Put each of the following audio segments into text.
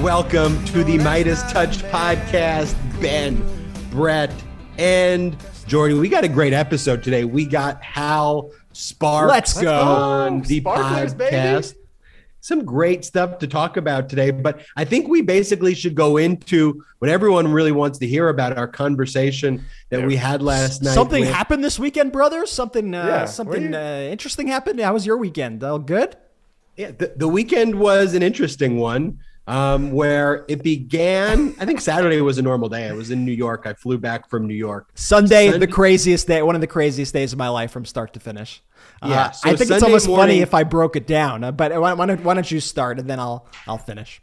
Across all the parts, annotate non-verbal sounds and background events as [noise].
Welcome to the MeidasTouch podcast. Ben, Brett, and Jordy. We got a great episode today. We got Hal Sparks Let's go. on the Sparklers, baby. podcast. Some great stuff to talk about today, but I think we basically should go into what everyone really wants to hear about our conversation that we had last night. Something with- happened this weekend, brothers. Something, uh, Yeah, something what uh, interesting happened. How was your weekend? All good. Yeah, the, the weekend was an interesting one um, where it began. I think Saturday was a normal day. I was in New York. I flew back from New York. Sunday, Sunday- the craziest day, one of the craziest days of my life from start to finish. Uh, Yeah, so I think it's Sunday almost funny if I broke it down. uh, But why, why, don't, why don't you start and then I'll I'll finish.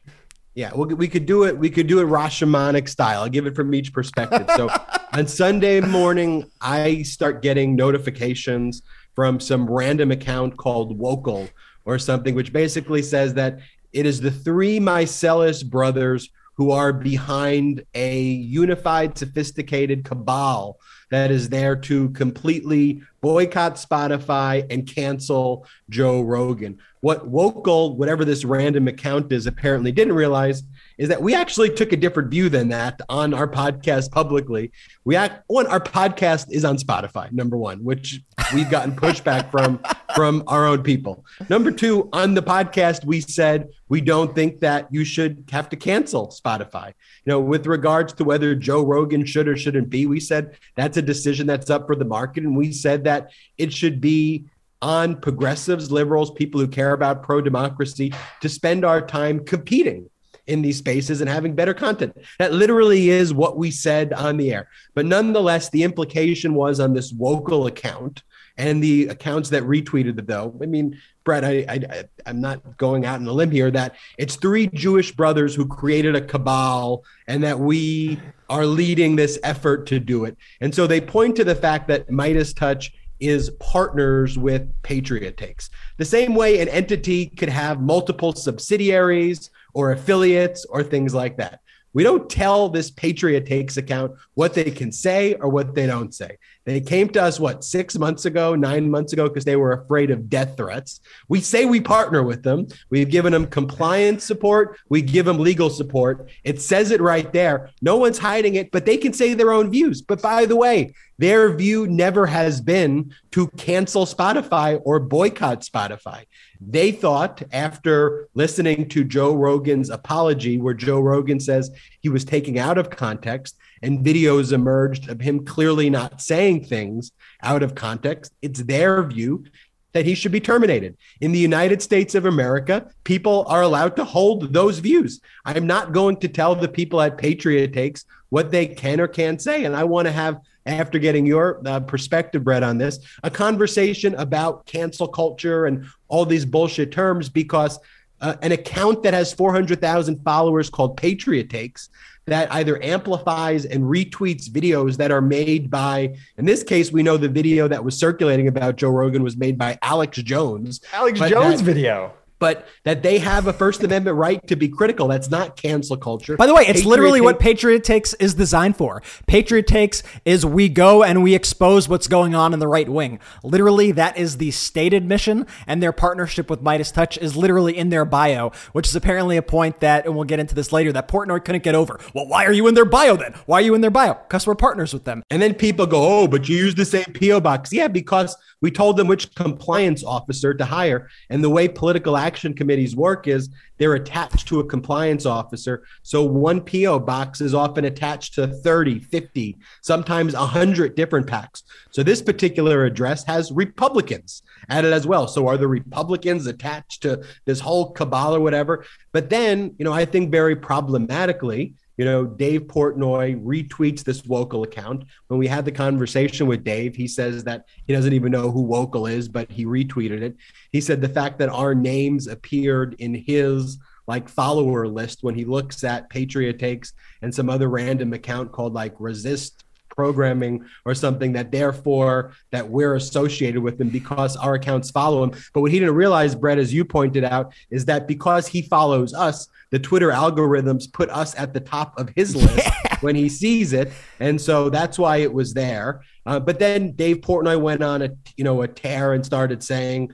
Yeah, we, we could do it. We could do it Rashomonic style. I'll give it from each perspective. So [laughs] on Sunday morning, I start getting notifications from some random account called Wokal or something, which basically says that it is the three Meiselas brothers who are behind a unified, sophisticated cabal that is there to completely boycott Spotify and cancel Joe Rogan. What Wokal, whatever this random account is, apparently didn't realize is that we actually took a different view than that on our podcast publicly. We act one, our podcast is on Spotify, number one, which we've gotten pushback from [laughs] from our own people. Number two, on the podcast, we said we don't think that you should have to cancel Spotify. You know, with regards to whether Joe Rogan should or shouldn't be, we said that's a decision that's up for the market. And we said that it should be on progressives, liberals, people who care about pro democracy to spend our time competing in these spaces and having better content. That literally is what we said on the air. But nonetheless, the implication was on this Wokal account and the accounts that retweeted it, though. I mean, Brett, I, I, I'm not going out on a limb here that it's three Jewish brothers who created a cabal and that we are leading this effort to do it. And so they point to the fact that MeidasTouch is partners with Patriot Takes. The same way an entity could have multiple subsidiaries or affiliates or things like that. We don't tell this Patriot Takes account what they can say or what they don't say. They came to us, what, six months ago, nine months ago, because they were afraid of death threats. We say we partner with them. We've given them compliance support. We give them legal support. It says it right there. No one's hiding it, but they can say their own views. But by the way, their view never has been to cancel Spotify or boycott Spotify. They thought after listening to Joe Rogan's apology, where Joe Rogan says he was taken out of context and videos emerged of him clearly not saying things out of context, it's their view that he should be terminated. In the United States of America, people are allowed to hold those views. I'm not going to tell the people at Patriot Takes what they can or can't say. And I want to have, after getting your uh, perspective, Brett, on this, a conversation about cancel culture and all these bullshit terms because uh, an account that has 400,000 followers called Patriot Takes that either amplifies and retweets videos that are made by, in this case, we know the video that was circulating about Joe Rogan was made by Alex Jones. Alex Jones that- video. But that they have a First Amendment right to be critical. That's not cancel culture. By the way, it's Patriot literally what Patriot Takes is designed for. Patriot Takes is we go and we expose what's going on in the right wing. Literally, that is the stated mission, and their partnership with MeidasTouch is literally in their bio, which is apparently a point that, and we'll get into this later, that Portnoy couldn't get over. Well, why are you in their bio then? Why are you in their bio? Because we're partners with them. And then people go, oh, but you use the same PO box. Yeah, because we told them which compliance officer to hire. And the way political action committees work is they're attached to a compliance officer. So one PO box is often attached to 30, 50, sometimes 100 different PACs. So this particular address has Republicans added as well. So are the Republicans attached to this whole cabal or whatever? But then, you know, I think very problematically, you know, Dave Portnoy retweets this Wokal account. When we had the conversation with Dave, he says that he doesn't even know who Wokal is, but he retweeted it. He said the fact that our names appeared in his like follower list when he looks at Patriot Takes and some other random account called like Resist programming or something that therefore that we're associated with him because our accounts follow him. But what he didn't realize, Brett, as you pointed out, is that because he follows us, the Twitter algorithms put us at the top of his [laughs] list yeah. when he sees it, and so that's why it was there. Uh, but then Dave Portnoy went on a you know a tear and started saying,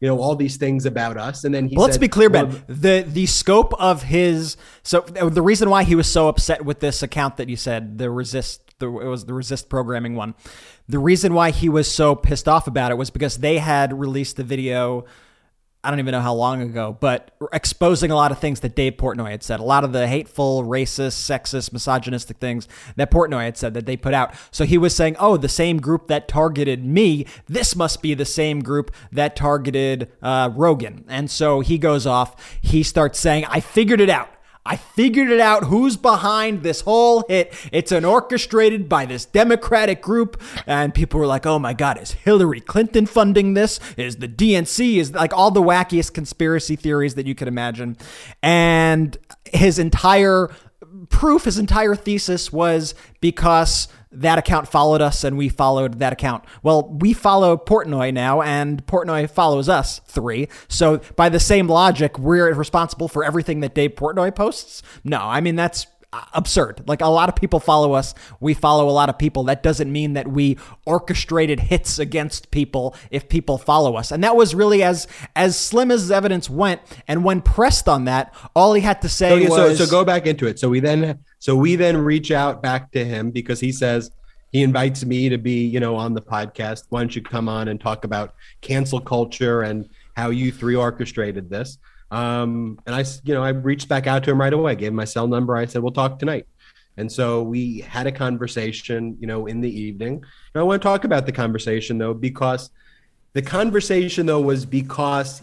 you know all these things about us and then he well, let's be clear well, ben the the scope of his so the reason why he was so upset with this account that you said the resist the, it was the resist programming one. The reason why he was so pissed off about it was because they had released the video. I don't even know how long ago, but exposing a lot of things that Dave Portnoy had said, a lot of the hateful, racist, sexist, misogynistic things that Portnoy had said that they put out. So he was saying, oh, the same group that targeted me, this must be the same group that targeted uh, Rogan. And so he goes off. He starts saying, I figured it out. I figured it out who's behind this whole hit. It's an orchestrated by this Democratic group. And people were like, oh my God, is Hillary Clinton funding this? Is the DNC? Is like all the wackiest conspiracy theories that you could imagine. And his entire proof, his entire thesis was because that account followed us and we followed that account. Well, we follow Portnoy now and Portnoy follows us three. So by the same logic, we're responsible for everything that Dave Portnoy posts? No, I mean, that's absurd. Like a lot of people follow us, we follow a lot of people. That doesn't mean that we orchestrated hits against people if people follow us. And that was really as as slim as evidence went. And when pressed on that, all he had to say so, was so, so go back into it. So we then so we then reach out back to him because he says he invites me to be, you know, on the podcast. Why don't you come on and talk about cancel culture and how you three orchestrated this? Um, and I, you know, I reached back out to him right away, gave him my cell number. I said, we'll talk tonight. And so we had a conversation, you know, in the evening. And I want to talk about the conversation though, because the conversation though was because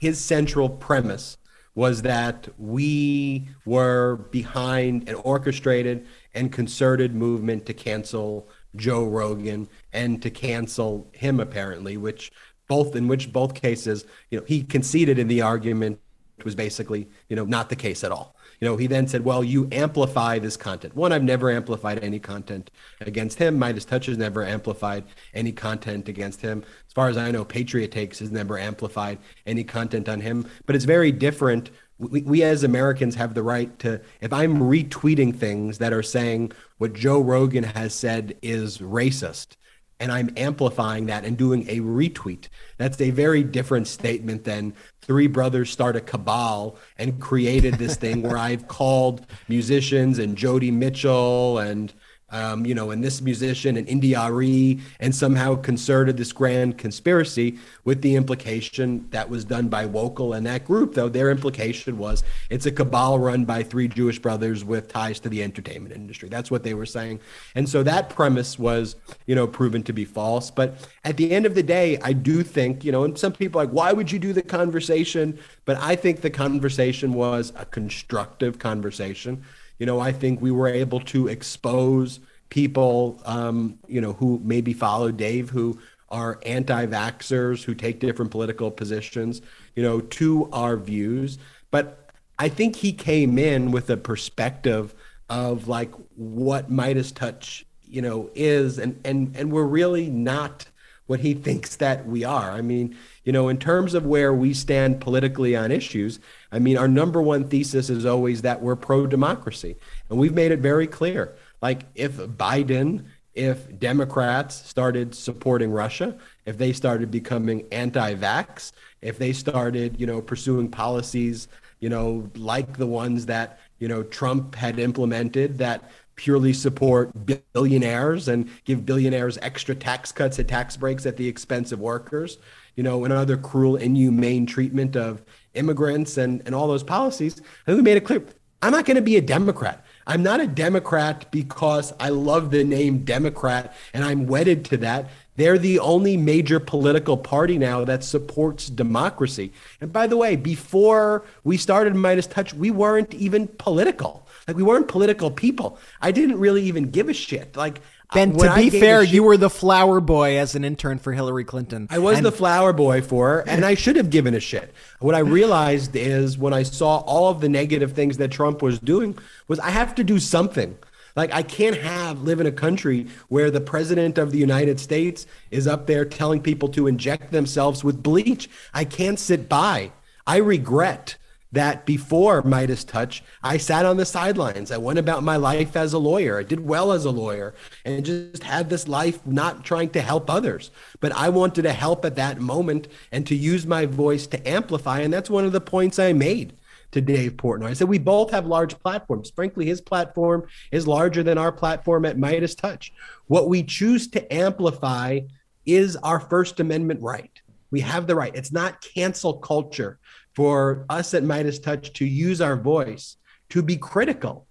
his central premise was that we were behind an orchestrated and concerted movement to cancel Joe Rogan and to cancel him apparently, which both in which both cases, you know, he conceded in the argument was basically, you know, not the case at all. You know, he then said, well, you amplify this content. One, I've never amplified any content against him. MeidasTouch has never amplified any content against him. As far as I know, Patriot Takes has never amplified any content on him. But it's very different. We, we as Americans have the right to, if I'm retweeting things that are saying what Joe Rogan has said is racist, and I'm amplifying that and doing a retweet. That's a very different statement than three brothers start a cabal and created this thing where I've called musicians and Joni Mitchell and um, you know, and this musician and India.Arie, and somehow concerted this grand conspiracy with the implication that was done by Wokal and that group, though their implication was it's a cabal run by three Jewish brothers with ties to the entertainment industry. That's what they were saying. And so that premise was, you know, proven to be false. But at the end of the day, I do think, you know, and some people like, why would you do the conversation? But I think the conversation was a constructive conversation you know, I think we were able to expose people, um, you know, who maybe follow Dave, who are anti-vaxxers, who take different political positions, you know, to our views. But I think he came in with a perspective of like what MeidasTouch, you know, is, and and and we're really not what he thinks that we are. I mean, you know, in terms of where we stand politically on issues, I mean, our number one thesis is always that we're pro democracy. And we've made it very clear. Like, if Biden, if Democrats started supporting Russia, if they started becoming anti vax, if they started, you know, pursuing policies, you know, like the ones that, you know, Trump had implemented that purely support billionaires and give billionaires extra tax cuts and tax breaks at the expense of workers you know, another cruel, inhumane treatment of immigrants and, and all those policies. I think we made it clear I'm not going to be a Democrat. I'm not a Democrat because I love the name Democrat and I'm wedded to that. They're the only major political party now that supports democracy. And by the way, before we started MeidasTouch, we weren't even political. Like we weren't political people. I didn't really even give a shit. Like Ben, to be fair, shit, you were the flower boy as an intern for Hillary Clinton. I was and- the flower boy for her, and I should have given a shit. What I realized is when I saw all of the negative things that Trump was doing was I have to do something. Like I can't have live in a country where the president of the United States is up there telling people to inject themselves with bleach. I can't sit by. I regret that before MeidasTouch, I sat on the sidelines. I went about my life as a lawyer. I did well as a lawyer and just had this life not trying to help others. But I wanted to help at that moment and to use my voice to amplify. And that's one of the points I made to Dave Portnoy. I said, we both have large platforms. Frankly, his platform is larger than our platform at MeidasTouch. What we choose to amplify is our First Amendment right. We have the right. It's not cancel culture for us at MeidasTouch to use our voice to be critical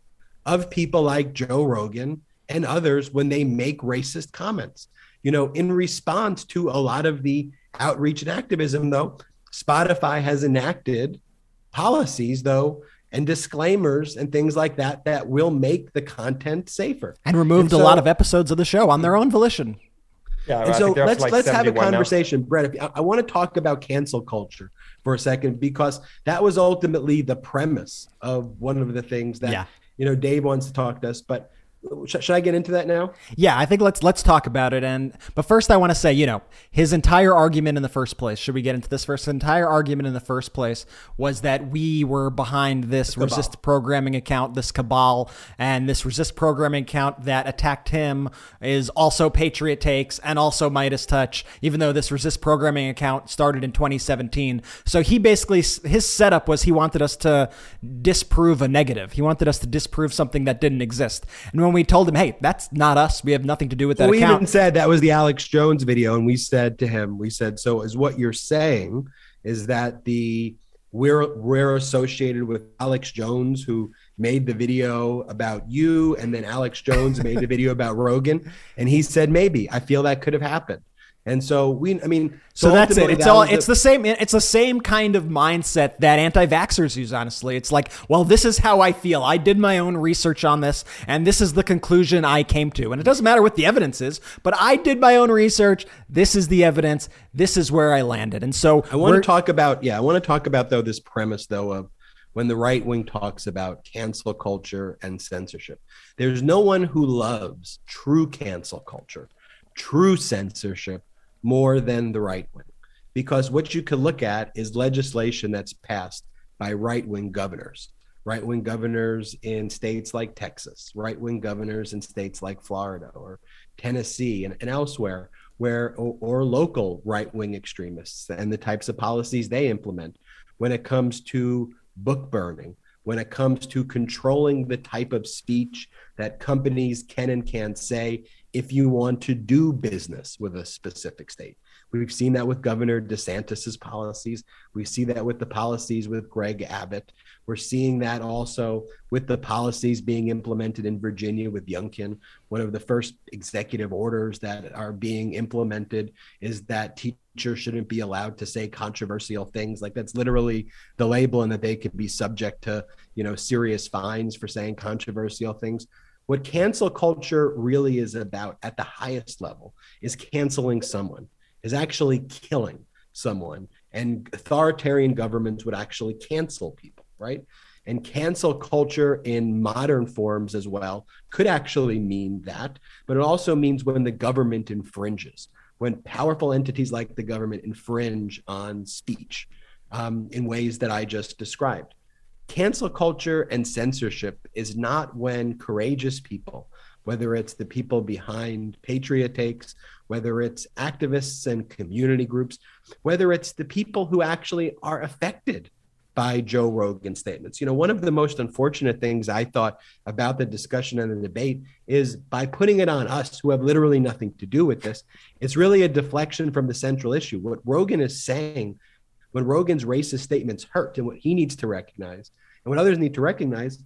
of people like Joe Rogan and others when they make racist comments. You know, in response to a lot of the outreach and activism, though, Spotify has enacted policies, though, and disclaimers and things like that that will make the content safer. And removed and so, a lot of episodes of the show on their own volition. Yeah, and so let's like let's have a conversation, now. Brett. I, I want to talk about cancel culture for a second because that was ultimately the premise of one of the things that yeah. you know Dave wants to talk to us. But should I get into that now? Yeah, I think let's let's talk about it. And but first, I want to say, you know, his entire argument in the first place. Should we get into this first? His entire argument in the first place was that we were behind this resist programming account, this cabal, and this resist programming account that attacked him is also Patriot Takes and also MeidasTouch. Even though this resist programming account started in 2017, so he basically his setup was he wanted us to disprove a negative. He wanted us to disprove something that didn't exist. And when we told him, "Hey, that's not us. We have nothing to do with that." We account. even said that was the Alex Jones video, and we said to him, "We said, so is what you're saying is that the we're we're associated with Alex Jones who made the video about you, and then Alex Jones made the [laughs] video about Rogan, and he said maybe I feel that could have happened." And so we, I mean, so, so that's it. It's that all. It's the, the same. It's the same kind of mindset that anti-vaxxers use. Honestly, it's like, well, this is how I feel. I did my own research on this, and this is the conclusion I came to. And it doesn't matter what the evidence is, but I did my own research. This is the evidence. This is where I landed. And so I want to talk about. Yeah, I want to talk about though this premise though of when the right wing talks about cancel culture and censorship. There's no one who loves true cancel culture, true censorship more than the right wing. Because what you could look at is legislation that's passed by right wing governors, right wing governors in states like Texas, right wing governors in states like Florida or Tennessee and, and elsewhere, where or, or local right wing extremists and the types of policies they implement when it comes to book burning, when it comes to controlling the type of speech that companies can and can't say if you want to do business with a specific state. We've seen that with Governor DeSantis's policies. We see that with the policies with Greg Abbott. We're seeing that also with the policies being implemented in Virginia with Youngkin. One of the first executive orders that are being implemented is that teachers shouldn't be allowed to say controversial things. Like that's literally the label, and that they could be subject to, you know, serious fines for saying controversial things. What cancel culture really is about at the highest level is canceling someone, is actually killing someone. And authoritarian governments would actually cancel people, right? And cancel culture in modern forms as well could actually mean that, but it also means when the government infringes, when powerful entities like the government infringe on speech um, in ways that I just described cancel culture and censorship is not when courageous people, whether it's the people behind Patriot Takes, whether it's activists and community groups, whether it's the people who actually are affected by Joe Rogan statements. You know, one of the most unfortunate things I thought about the discussion and the debate is by putting it on us who have literally nothing to do with this, it's really a deflection from the central issue. What Rogan is saying when Rogan's racist statements hurt and what he needs to recognize and what others need to recognize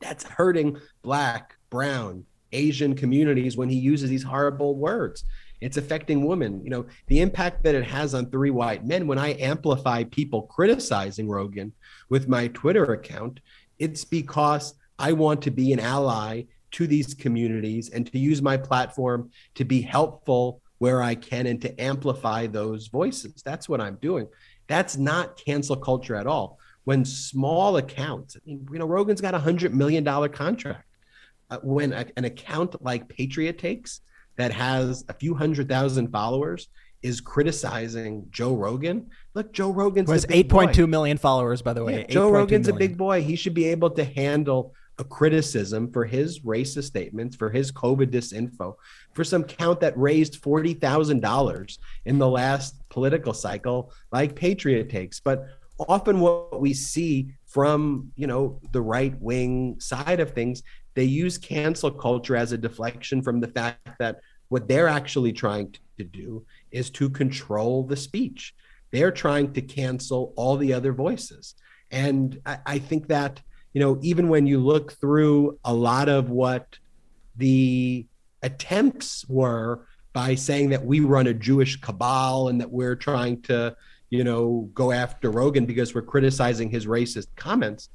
That's hurting black, brown, Asian communities when he uses these horrible words. It's affecting women. You know, the impact that it has on three white men when I amplify people criticizing Rogan with my Twitter account, it's because I want to be an ally to these communities and to use my platform to be helpful where I can and to amplify those voices. That's what I'm doing. That's not cancel culture at all. When small accounts, I mean, you know, Rogan's got a hundred million dollar contract. Uh, when a, an account like Patriot Takes that has a few hundred thousand followers is criticizing Joe Rogan. Look, Joe Rogan's has eight point two million followers, by the way. Yeah, Joe Rogan's a big boy. He should be able to handle a criticism for his racist statements, for his COVID disinfo, for some count that raised forty thousand dollars in the last political cycle, like Patriot Takes. But often, what we see from you know the right wing side of things, they use cancel culture as a deflection from the fact that what they're actually trying to do is to control the speech. They're trying to cancel all the other voices. And I, I think that, you know, even when you look through a lot of what the attempts were by saying that we run a Jewish cabal and that we're trying to, you know, go after Rogan because we're criticizing his racist comments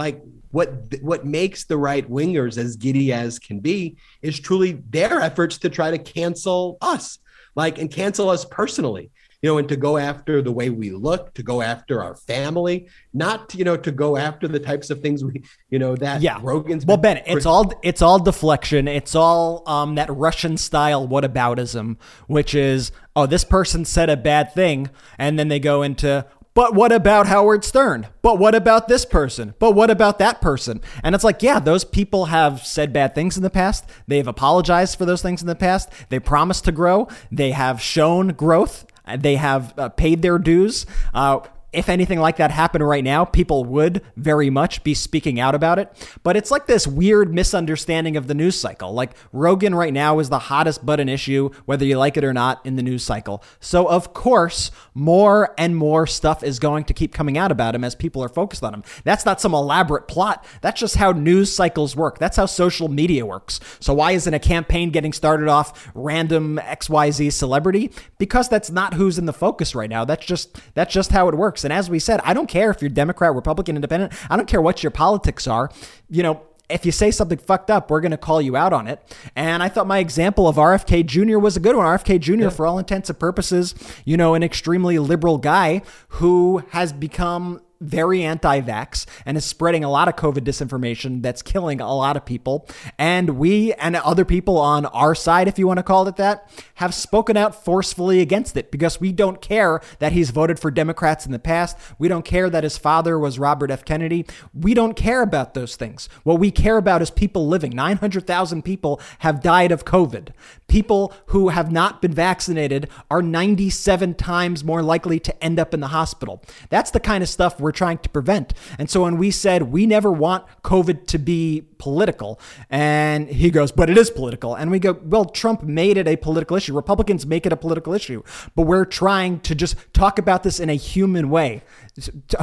like what what makes the right wingers as giddy as can be is truly their efforts to try to cancel us like and cancel us personally you know and to go after the way we look to go after our family not you know to go after the types of things we you know that yeah rogan's well ben it's all it's all deflection it's all um that russian style whataboutism which is oh this person said a bad thing and then they go into but what about Howard Stern? But what about this person? But what about that person? And it's like, yeah, those people have said bad things in the past. They've apologized for those things in the past. They promised to grow. They have shown growth. They have uh, paid their dues. Uh, if anything like that happened right now, people would very much be speaking out about it. But it's like this weird misunderstanding of the news cycle. Like Rogan right now is the hottest button issue, whether you like it or not, in the news cycle. So, of course, more and more stuff is going to keep coming out about him as people are focused on him. That's not some elaborate plot. That's just how news cycles work. That's how social media works. So, why isn't a campaign getting started off random XYZ celebrity? Because that's not who's in the focus right now. That's just that's just how it works works. And as we said, I don't care if you're Democrat, Republican, Independent. I don't care what your politics are. You know, if you say something fucked up, we're going to call you out on it. And I thought my example of RFK Jr. was a good one. RFK Jr., yeah. for all intents and purposes, you know, an extremely liberal guy who has become very anti vax and is spreading a lot of COVID disinformation that's killing a lot of people. And we and other people on our side, if you want to call it that, have spoken out forcefully against it because we don't care that he's voted for Democrats in the past. We don't care that his father was Robert F. Kennedy. We don't care about those things. What we care about is people living. 900,000 people have died of COVID. People who have not been vaccinated are 97 times more likely to end up in the hospital. That's the kind of stuff we're we're trying to prevent. And so when we said we never want COVID to be political, and he goes, but it is political. And we go, well, Trump made it a political issue. Republicans make it a political issue, but we're trying to just talk about this in a human way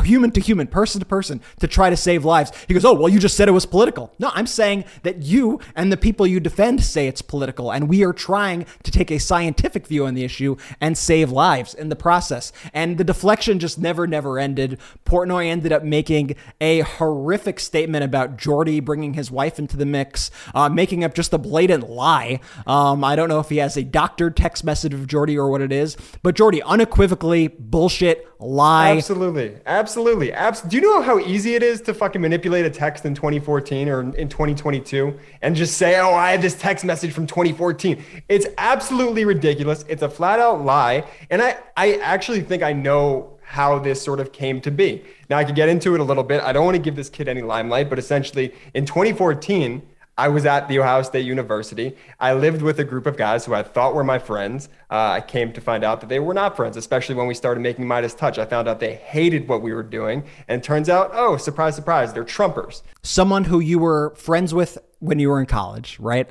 human to human, person to person, to try to save lives. He goes, Oh, well, you just said it was political. No, I'm saying that you and the people you defend say it's political, and we are trying to take a scientific view on the issue and save lives in the process. And the deflection just never, never ended. Portnoy ended up making a horrific statement about Jordy bringing his wife into the mix, uh, making up just a blatant lie. Um, I don't know if he has a doctored text message of Jordy or what it is, but Jordy unequivocally bullshit lie. Absolutely. Absolutely. Abs- Do you know how easy it is to fucking manipulate a text in 2014 or in 2022 and just say, oh, I had this text message from 2014? It's absolutely ridiculous. It's a flat out lie. And I, I actually think I know how this sort of came to be. Now, I could get into it a little bit. I don't want to give this kid any limelight, but essentially in 2014, I was at The Ohio State University. I lived with a group of guys who I thought were my friends. Uh, I came to find out that they were not friends, especially when we started making MeidasTouch. I found out they hated what we were doing. And turns out, oh, surprise, surprise, they're Trumpers. Someone who you were friends with when you were in college, right?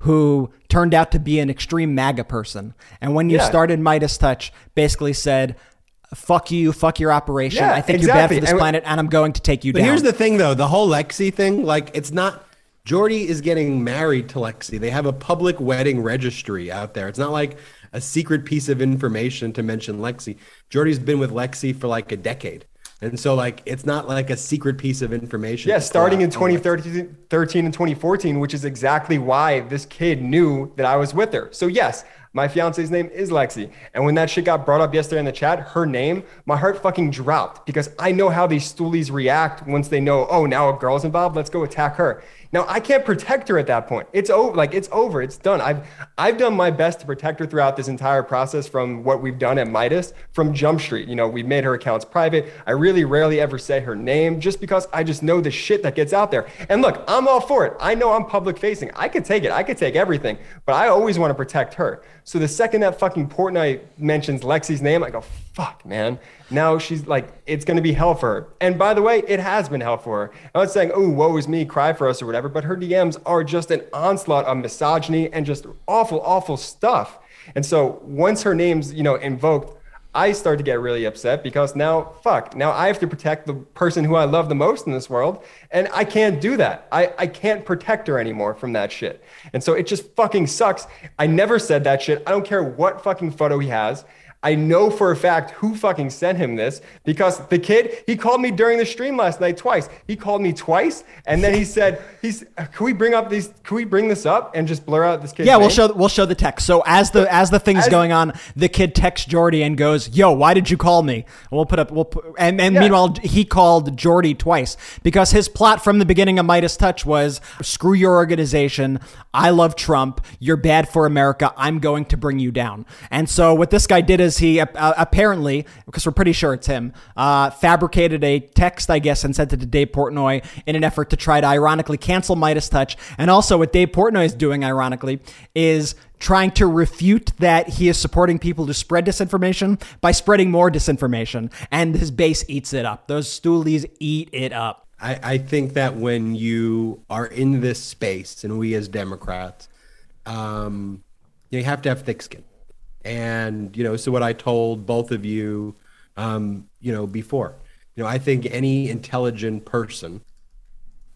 Who turned out to be an extreme MAGA person. And when you yeah. started MeidasTouch, basically said, fuck you, fuck your operation. Yeah, I think exactly. you're bad for this And- planet, and I'm going to take you But down. here's the thing, though the whole Lexi thing, like, it's not. Jordy is getting married to Lexi. They have a public wedding registry out there. It's not like a secret piece of information to mention Lexi. Jordy's been with Lexi for like a decade. And so, like, it's not like a secret piece of information. Yeah, uh, starting in on 2013 and 2014, which is exactly why this kid knew that I was with her. So, yes, my fiance's name is Lexi. And when that shit got brought up yesterday in the chat, her name, my heart fucking dropped because I know how these stoolies react once they know, oh, now a girl's involved. Let's go attack her. Now I can't protect her at that point. It's over. Like it's over. It's done. I've I've done my best to protect her throughout this entire process from what we've done at Meidas from Jump Street. You know, we've made her accounts private. I really rarely ever say her name just because I just know the shit that gets out there. And look, I'm all for it. I know I'm public facing. I could take it. I could take everything, but I always want to protect her. So the second that fucking Portnoy mentions Lexi's name, I go, fuck, man. Now she's like, it's to be hell for her. And by the way, it has been hell for her. I'm not saying, oh, woe is me, cry for us or whatever, but her DMs are just an onslaught of misogyny and just awful, awful stuff. And so once her name's, you know, invoked, I start to get really upset because now, fuck, now I have to protect the person who I love the most in this world. And I can't do that. I, I can't protect her anymore from that shit. And so it just fucking sucks. I never said that shit. I don't care what fucking photo he has. I know for a fact who fucking sent him this because the kid, he called me during the stream last night twice. He called me twice and then he said, he's uh, can we bring up these can we bring this up and just blur out this kid? yeah, we'll show we'll show the text. So as the as the thing's as- going on, the kid texts Jordy and goes, "Yo, why did you call me?" And we'll put up we'll put, and and Yeah. meanwhile he called Jordy twice because his plot from the beginning of MeidasTouch was screw your organization. I love Trump. You're bad for America. I'm going to bring you down. And so what this guy did is he uh, apparently because we're pretty sure it's him uh, fabricated a text I guess and sent it to Dave Portnoy in an effort to try to ironically cancel MeidasTouch. And also what Dave Portnoy is doing ironically is trying to refute that he is supporting people to spread disinformation by spreading more disinformation and his base eats it up. Those stoolies eat it up. I, I think that when you are in this space, and we as Democrats, um, you have to have thick skin. And you know, so what I told both of you, um, you know, before, you know, I think any intelligent person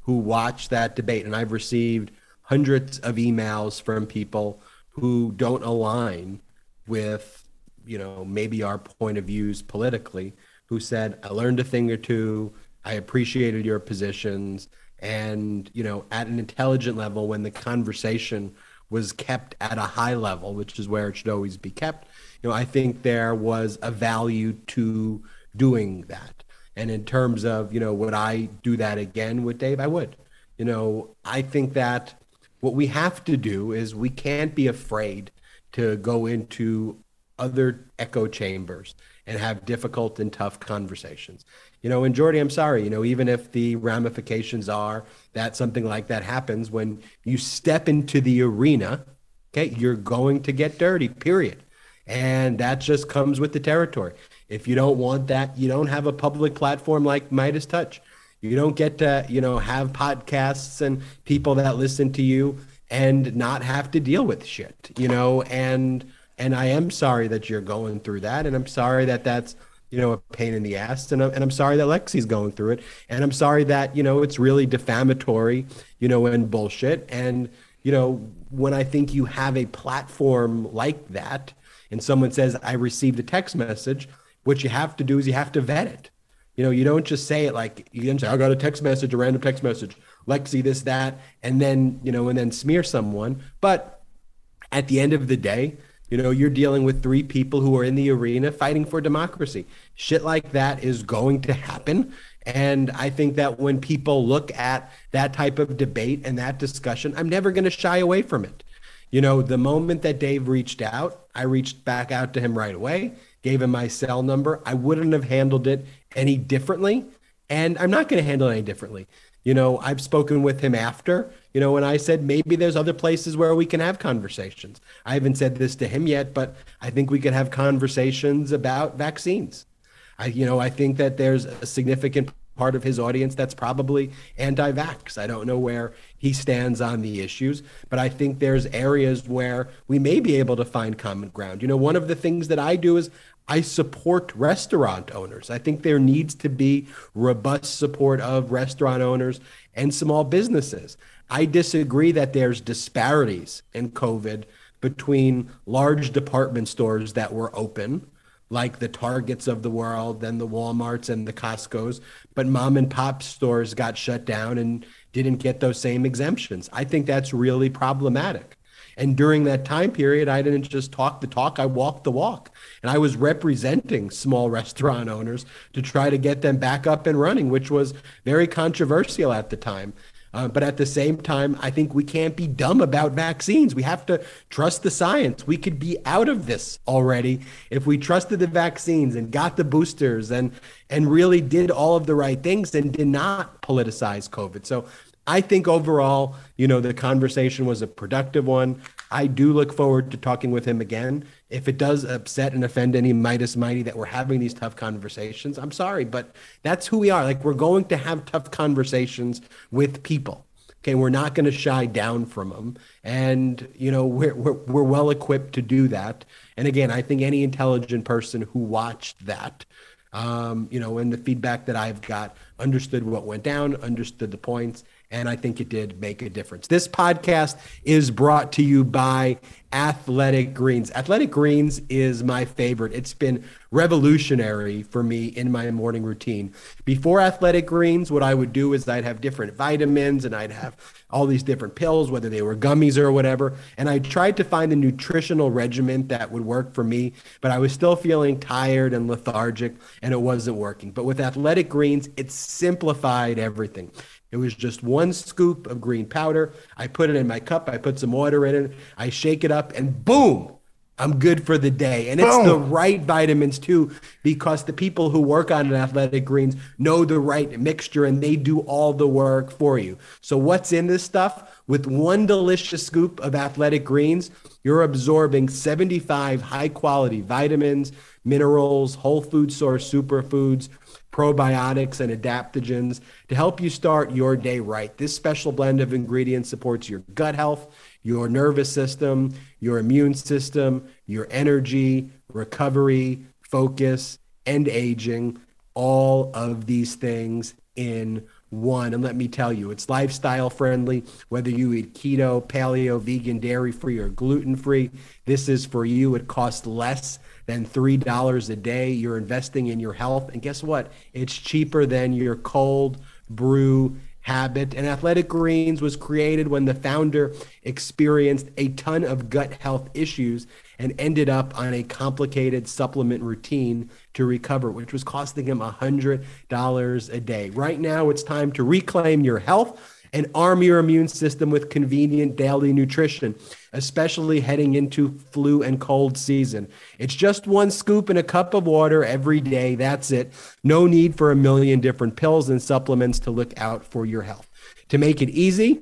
who watched that debate, and I've received hundreds of emails from people who don't align with, you know, maybe our point of views politically, who said, I learned a thing or two, I appreciated your positions, and, you know, at an intelligent level, when the conversation was kept at a high level, which is where it should always be kept, you know, I think there was a value to doing that. And in terms of, you know, would I do that again with Dave? I would. You know, I think that what we have to do is we can't be afraid to go into other echo chambers and have difficult and tough conversations. You know, and Jordy, I'm sorry, you know, even if the ramifications are that something like that happens when you step into the arena, okay, you're going to get dirty, period. And that just comes with the territory. If you don't want that, you don't have a public platform like MeidasTouch. You don't get to, you know, have podcasts and people that listen to you and not have to deal with shit, you know, and and I am sorry that you're going through that and I'm sorry that that's, you know, a pain in the ass and I'm, and I'm sorry that Lexi's going through it and I'm sorry that, you know, it's really defamatory, you know, and bullshit and you know, when I think you have a platform like that and someone says I received a text message, what you have to do is you have to vet it. You know, you don't just say it like you can say, I got a text message, a random text message, Lexi, this, that, and then, you know, and then smear someone. But at the end of the day, you know, you're dealing with three people who are in the arena fighting for democracy. Shit like that is going to happen. And I think that when people look at that type of debate and that discussion, I'm never going to shy away from it. You know, the moment that Dave reached out, I reached back out to him right away, gave him my cell number. I wouldn't have handled it any differently. And I'm not going to handle it any differently. You know, I've spoken with him after, you know, and I said maybe there's other places where we can have conversations. I haven't said this to him yet, but I think we could have conversations about vaccines. I, you know, I think that there's a significant part of his audience that's probably anti-vax. I don't know where he stands on the issues, but I think there's areas where we may be able to find common ground. You know, one of the things that I do is I support restaurant owners. I think there needs to be robust support of restaurant owners and small businesses. I disagree that there's disparities in COVID between large department stores that were open, like the Targets of the world and the Walmarts and the Costco's, but mom and pop stores got shut down and didn't get those same exemptions. I think that's really problematic. And during that time period, I didn't just talk the talk, I walked the walk. And I was representing small [laughs] restaurant owners to try to get them back up and running, which was very controversial at the time. Uh, but at the same time, I think we can't be dumb about vaccines. We have to trust the science. We could be out of this already if we trusted the vaccines and got the boosters and and really did all of the right things and did not politicize COVID. So I think overall, you know, the conversation was a productive one. I do look forward to talking with him again. If it does upset and offend any Meidas Mighty that we're having these tough conversations, I'm sorry, but that's who we are. Like we're going to have tough conversations with people. Okay, we're not going to shy down from them, and you know we're, we're we're well equipped to do that. And again, I think any intelligent person who watched that um, you know, and the feedback that I've got, understood what went down, understood the points, and I think it did make a difference. This podcast is brought to you by Athletic Greens. Athletic Greens is my favorite. It's been revolutionary for me in my morning routine. Before Athletic Greens, what I would do is I'd have different vitamins and I'd have all these different pills, whether they were gummies or whatever. And I tried to find a nutritional regimen that would work for me, but I was still feeling tired and lethargic and it wasn't working. But with Athletic Greens, it simplified everything. It was just one scoop of green powder. I put it in my cup. I put some water in it. I shake it up, and boom, I'm good for the day. And it's boom. the right vitamins too, because the people who work on an athletic greens know the right mixture and they do all the work for you. So, what's in this stuff? With one delicious scoop of athletic greens, you're absorbing 75 high quality vitamins, minerals, whole food source superfoods, probiotics, and adaptogens to help you start your day right. This special blend of ingredients supports your gut health, your nervous system, your immune system, your energy, recovery, focus, and aging. All of these things in one. And let me tell you, it's lifestyle friendly. Whether you eat keto, paleo, vegan, dairy free, or gluten free, this is for you. It costs less than $3 a day. You're investing in your health. And guess what? It's cheaper than your cold brew habit. And Athletic Greens was created when the founder experienced a ton of gut health issues and ended up on a complicated supplement routine to recover, which was costing him $100 a day. Right now, it's time to reclaim your health and arm your immune system with convenient daily nutrition, especially heading into flu and cold season. It's just one scoop in a cup of water every day. That's it. No need for a million different pills and supplements to look out for your health. To make it easy,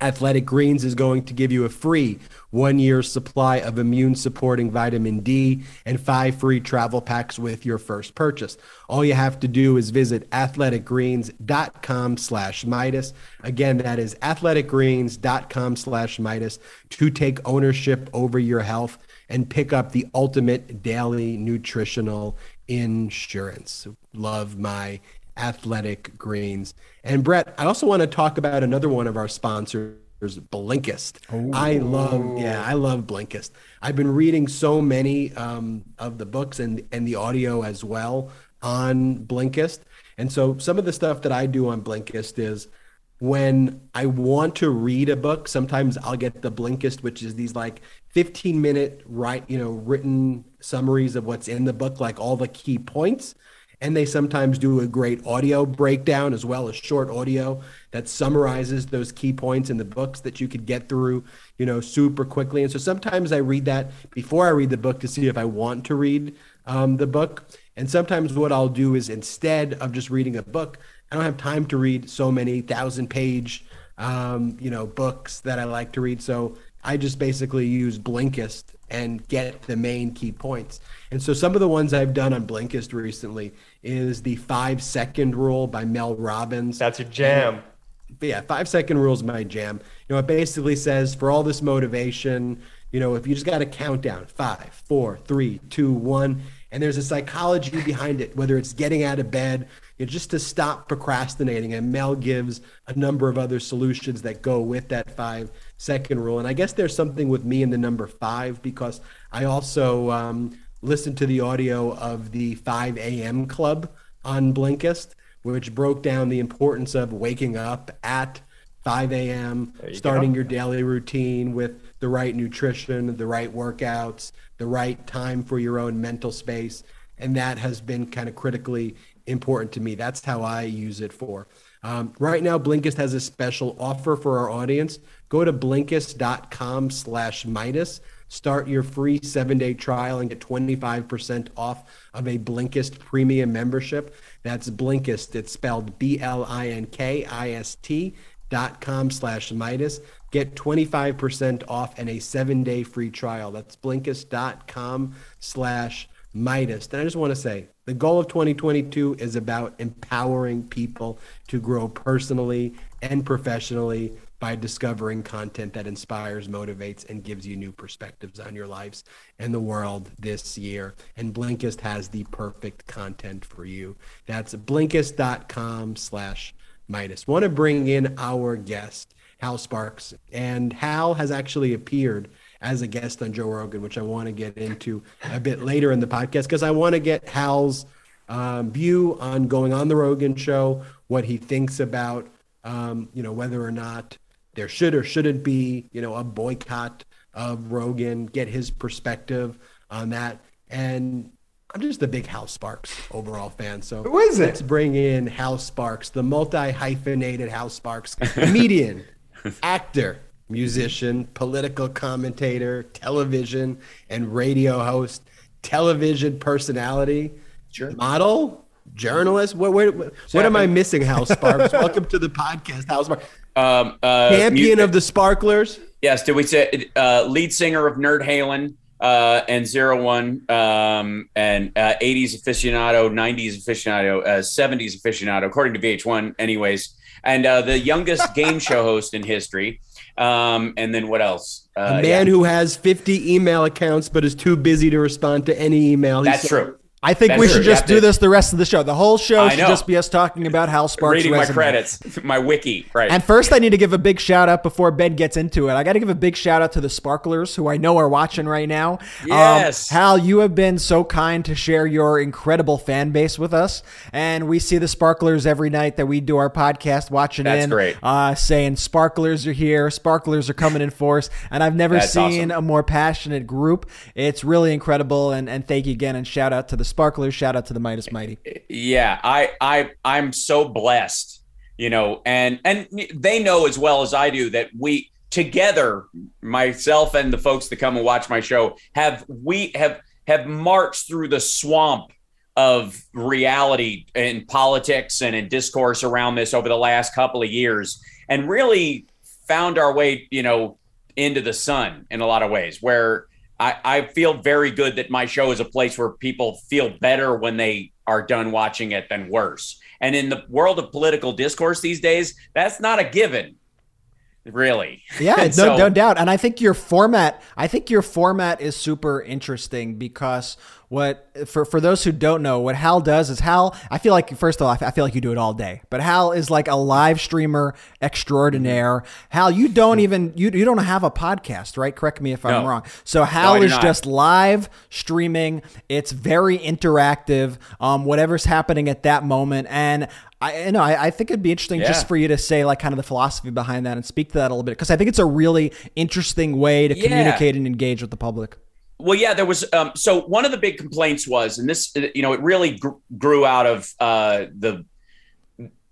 Athletic Greens is going to give you a free one year supply of immune supporting vitamin D and five free travel packs with your first purchase. All you have to do is visit athleticgreens.com slash Meidas. Again, that is athleticgreens.com slash Meidas to take ownership over your health and pick up the ultimate daily nutritional insurance. Love my athletic greens. And Brett, I also want to talk about another one of our sponsors, Blinkist. I love, yeah, I love Blinkist. I've been reading so many um, of the books and and the audio as well on Blinkist. And so some of the stuff that I do on Blinkist is when I want to read a book, sometimes I'll get the Blinkist, which is these like 15 minute right, you know, written summaries of what's in the book, like all the key points and they sometimes do a great audio breakdown as well as short audio that summarizes those key points in the books that you could get through you know super quickly. And so sometimes i read that before i read the book to see if i want to read um, the book. And sometimes what i'll do is instead of just reading a book i don't have time to read so many thousand page um, you know books that i like to read. So i just basically use blinkist and get the main key points and so some of the ones I've done on Blinkist recently is the five second rule by Mel Robbins. That's a jam. But yeah, five second rule is my jam. You know, it basically says for all this motivation, you know, if you just got a countdown five, four, three, two, one, And there's a psychology behind it, whether it's getting out of bed, you know, just to stop procrastinating. And Mel gives a number of other solutions that go with that five second rule. And I guess there's something with me in the number five because I also um, listened to the audio of the 5 a.m. club on Blinkist, which broke down the importance of waking up at 5 a.m., starting go. your daily routine with the right nutrition, the right workouts, the right time for your own mental space. And that has been kind of critically important to me. That's how I use it for. Um, right now, Blinkist has a special offer for our audience. Go to blinkist.com slash Meidas. Start your free seven-day trial and get 25% off of a Blinkist premium membership. That's Blinkist. It's spelled B-L-I-N-K-I-S-T dot com slash Meidas. Get 25% off and a seven-day free trial. That's blinkist.com slash Meidas. And I just want to say the goal of 2022 is about empowering people to grow personally and professionally by discovering content that inspires, motivates, and gives you new perspectives on your lives and the world this year. And Blinkist has the perfect content for you. That's blinkist.com slash Meidas. Want to bring in our guest, Hal Sparks. And Hal has actually appeared as a guest on Joe Rogan, which I want to get into a bit later in the podcast because I want to get Hal's um, view on going on the Rogan show, what he thinks about, um, you know, whether or not there should or shouldn't be, you know, a boycott of Rogan, get his perspective on that. And I'm just a big Hal Sparks overall fan. So who is it? Let's bring in Hal Sparks, the multi hyphenated Hal Sparks, comedian, [laughs] actor, musician, political commentator, television and radio host, television personality, sure. model, journalist. What, where, what, what am I missing, Hal Sparks? Welcome to the podcast, Hal Sparks. Um, uh, Champion of the Sparklers. Yes. Did we say uh, lead singer of Nerd Halen? Uh, and zero one um, and uh, 80s aficionado, 90s aficionado, uh, 70s aficionado, according to VH1, anyways. And uh, the youngest [laughs] game show host in history. Um, and then what else? Uh, a man yeah. who has 50 email accounts but is too busy to respond to any email. That's true. I think That's we should true. just do this the rest of the show. The whole show should just be us talking about Hal Sparks. Reading resume. my credits, [laughs] my wiki, right. And first, I need to give a big shout out before Ben gets into it. I got to give a big shout out to the Sparklers, who I know are watching right now. Um, yes, um, Hal, you have been so kind to share your incredible fan base with us, and we see the Sparklers every night that we do our podcast, watching That's in, great. Uh, saying Sparklers are here, Sparklers are coming in force, and I've never That's seen awesome. a more passionate group. It's really incredible, and and thank you again, and shout out to the Sparklers, shout out to the Meidas Mighty. Yeah, I I I'm so blessed, you know, and and they know as well as I do that we together, myself and the folks that come and watch my show, have we have have marched through the swamp of reality in politics and in discourse around this over the last couple of years and really found our way, you know, into the sun in a lot of ways where I, I feel very good that my show is a place where people feel better when they are done watching it than worse. And in the world of political discourse these days, that's not a given really yeah [laughs] no, no doubt and i think your format i think your format is super interesting because what for for those who don't know what hal does is hal i feel like first of all i feel like you do it all day but hal is like a live streamer extraordinaire hal you don't even you, you don't have a podcast right correct me if i'm no. wrong so hal no, is not. just live streaming it's very interactive um whatever's happening at that moment and I you know I, I think it'd be interesting Yeah. just for you to say like kind of the philosophy behind that and speak to that a little bit because I think it's a really interesting way to Yeah. communicate and engage with the public. Well, yeah, there was. Um, so one of the big complaints was, and this, you know, it really gr- grew out of uh, the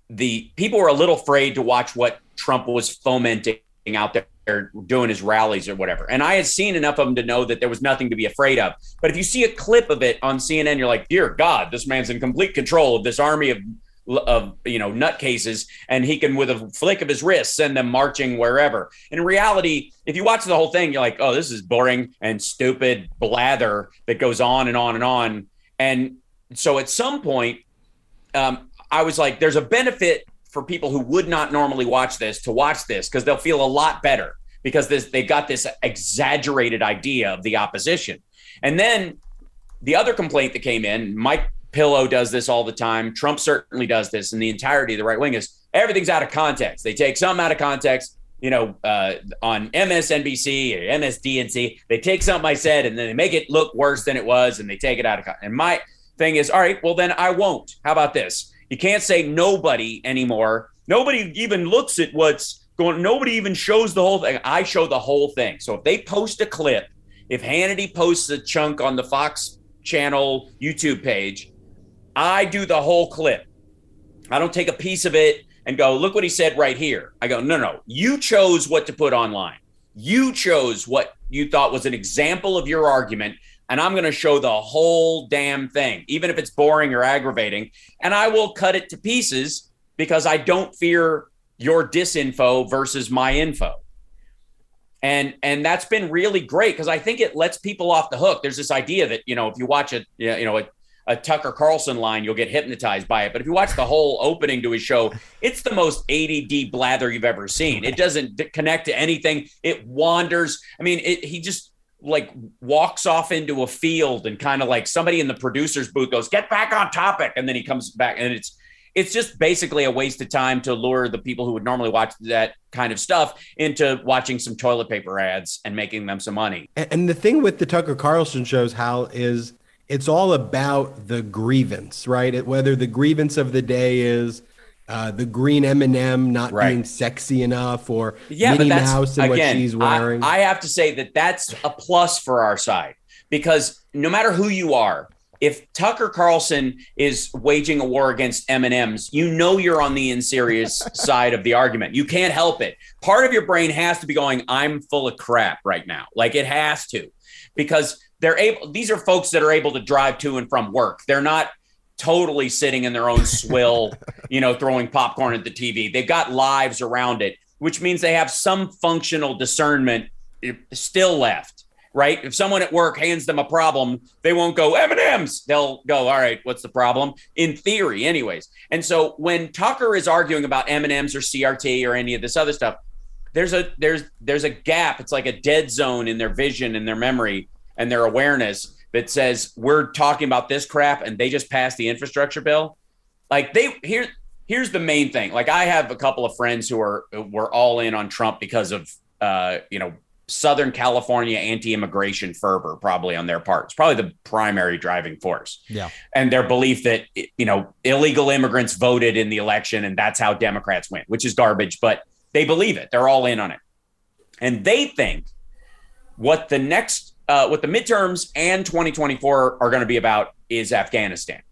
the people were a little afraid to watch what Trump was fomenting out there doing his rallies or whatever. And I had seen enough of them to know that there was nothing to be afraid of. But if you see a clip of it on CNN, you're like, dear God, this man's in complete control of this army of of you know nutcases and he can with a flick of his wrist send them marching wherever. In reality if you watch the whole thing you're like oh this is boring and stupid blather that goes on and on and on. And so at some point um, i was like there's a benefit for people who would not normally watch this to watch this because they'll feel a lot better because this they got this exaggerated idea of the opposition. And then the other complaint that came in, Mike Pillow does this all the time. Trump certainly does this, and the entirety of the right wing is everything's out of context. They take something out of context. You know, uh, on MSNBC or MSDNC, they take something I said and then they make it look worse than it was, and they take it out of context. And my thing is, all right, well then I won't. How about this? You can't say nobody anymore. Nobody even looks at what's going. Nobody even shows the whole thing. I show the whole thing. So if they post a clip, if Hannity posts a chunk on the Fox channel YouTube page, I do the whole clip. I don't take a piece of it and go, look what he said right here. I go, no, no, you chose what to put online. You chose what you thought was an example of your argument. And I'm going to show the whole damn thing, even if it's boring or aggravating. And I will cut it to pieces because I don't fear your disinfo versus my info. And and that's been really great because I think it lets people off the hook. There's this idea that you know if you watch a you know a, a Tucker Carlson line, you'll get hypnotized by it. But if you watch the whole opening to his show, it's the most ADD blather you've ever seen. It doesn't connect to anything. It wanders. I mean, it, he just like walks off into a field and kind of like somebody in the producer's booth goes, "Get back on topic," and then he comes back, and it's it's just basically a waste of time to lure the people who would normally watch that kind of stuff into watching some toilet paper ads and making them some money. And the thing with the Tucker Carlson shows, Hal, is it's all about the grievance, right? It, whether the grievance of the day is uh, the green M&M not right. being sexy enough, or yeah, Minnie but that's, Mouse and again, what she's wearing. I, I have to say that that's a plus for our side because no matter who you are, if Tucker Carlson is waging a war against M&Ms, you know you're on the inserious [laughs] side of the argument. You can't help it. Part of your brain has to be going, I'm full of crap right now. Like it has to. Because they're able these are folks that are able to drive to and from work. They're not totally sitting in their own swill, [laughs] you know, throwing popcorn at the TV. They've got lives around it, which means they have some functional discernment eh, still left right? If someone at work hands them a problem, they won't go M&Ms. They'll go, all right, what's the problem? In theory, anyways. And so when Tucker is arguing about M&Ms or CRT or any of this other stuff, there's a there's there's a gap. It's like a dead zone in their vision and their memory and their awareness that says we're talking about this crap and they just passed the infrastructure bill. Like they here here's the main thing. Like I have a couple of friends who are were all in on Trump because of uh, you know, Southern California anti-immigration fervor, probably on their part. It's probably the primary driving force. Yeah, and their belief that you know illegal immigrants voted in the election, and that's how Democrats win, which is garbage. But they believe it. They're all in on it, and they think what the next, uh, what the midterms and 2024 are going to be about is Afghanistan,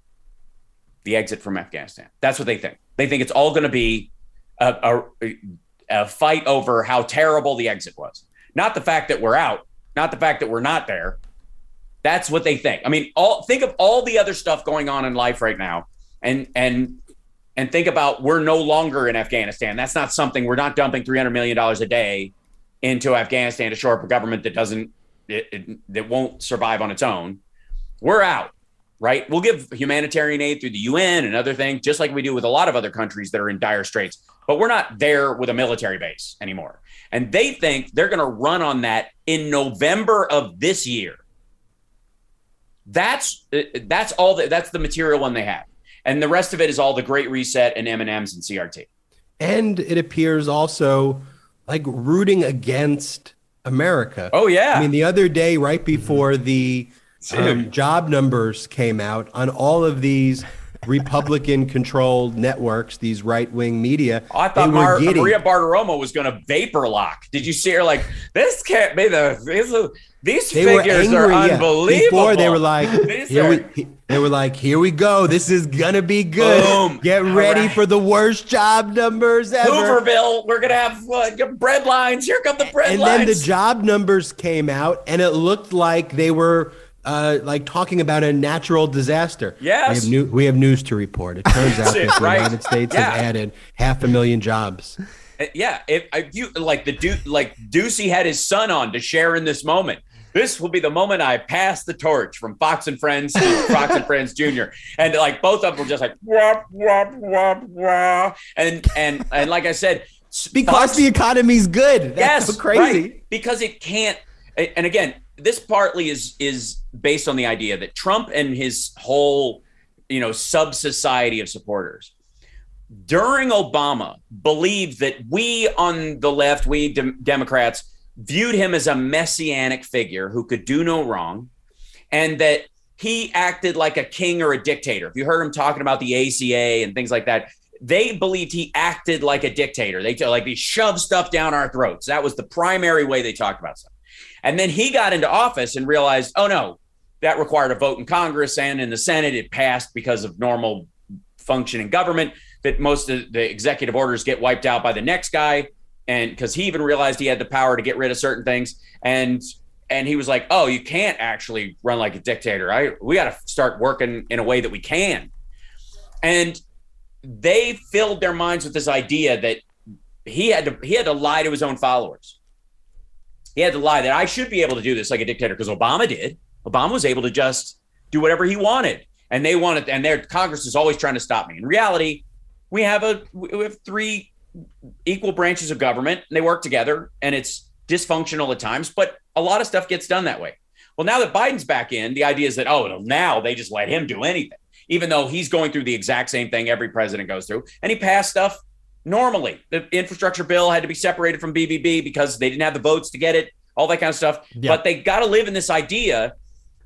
the exit from Afghanistan. That's what they think. They think it's all going to be a, a, a fight over how terrible the exit was not the fact that we're out, not the fact that we're not there. That's what they think. I mean, all think of all the other stuff going on in life right now, and and and think about we're no longer in Afghanistan. That's not something we're not dumping three hundred million dollars a day into Afghanistan to shore up a government that doesn't it, it, that won't survive on its own. We're out, right? We'll give humanitarian aid through the UN and other things, just like we do with a lot of other countries that are in dire straits. But we're not there with a military base anymore. And they think they're going to run on that in November of this year. That's uh, that's all the, that's the material one they have. And the rest of it is all the great reset and M&Ms and CRT. And it appears also like rooting against America. Oh yeah. I mean the other day right before the um, job numbers came out on all of these Republican controlled networks, these right wing media. Oh, I thought Mar- getting, Maria Bartiromo was going to vapor lock. Did you see her like, this can't be the, these, these figures angry, are yeah. unbelievable. Before they were like, here we, they were like, here we go. This is going to be good. Boom. Get ready right. for the worst job numbers ever. Hooverville, we're going to have uh, bread lines. Here come the bread and lines. And then the job numbers came out and it looked like they were uh, like talking about a natural disaster. Yes. We have, new, we have news to report. It turns [laughs] out that the right? United States yeah. has added half a million jobs. Uh, yeah, if, if you like the dude, like Doocy had his son on to share in this moment. This will be the moment I pass the torch from Fox and Friends to [laughs] Fox and Friends Junior, and like both of them were just like wah, wah, wah, wah. and and and like I said, because Fox, the economy's good. That's yes, so crazy. Right. Because it can't. And again, this partly is is based on the idea that Trump and his whole, you know, sub society of supporters during Obama believed that we on the left, we de- Democrats, viewed him as a messianic figure who could do no wrong, and that he acted like a king or a dictator. If you heard him talking about the ACA and things like that, they believed he acted like a dictator. They like he shoved stuff down our throats. That was the primary way they talked about stuff. And then he got into office and realized, oh no, that required a vote in Congress and in the Senate. It passed because of normal functioning government. That most of the executive orders get wiped out by the next guy, and because he even realized he had the power to get rid of certain things, and and he was like, oh, you can't actually run like a dictator. I we got to start working in a way that we can, and they filled their minds with this idea that he had to he had to lie to his own followers. He had to lie that I should be able to do this like a dictator because Obama did. Obama was able to just do whatever he wanted, and they wanted, and their Congress is always trying to stop me. In reality, we have a we have three equal branches of government, and they work together, and it's dysfunctional at times, but a lot of stuff gets done that way. Well, now that Biden's back in, the idea is that oh, now they just let him do anything, even though he's going through the exact same thing every president goes through, and he passed stuff normally. The infrastructure bill had to be separated from BBB because they didn't have the votes to get it, all that kind of stuff. Yeah. But they got to live in this idea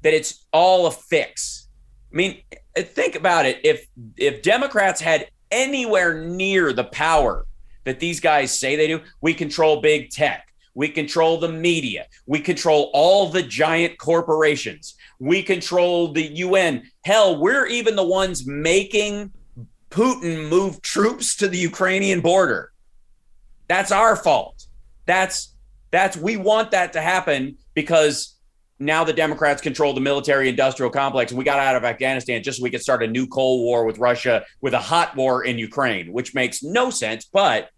that it's all a fix. I mean, uh, think about it. If if Democrats had anywhere near the power that these guys say they do, we control big tech. We control the media. We control all the giant corporations. We control the UN. Hell, we're even the ones making Putin moved troops to the Ukrainian border. That's our fault. That's that's we want that to happen because now the Democrats control the military industrial complex. We got out of Afghanistan just so we could start a new Cold War with Russia with a hot war in Ukraine, which makes no sense. But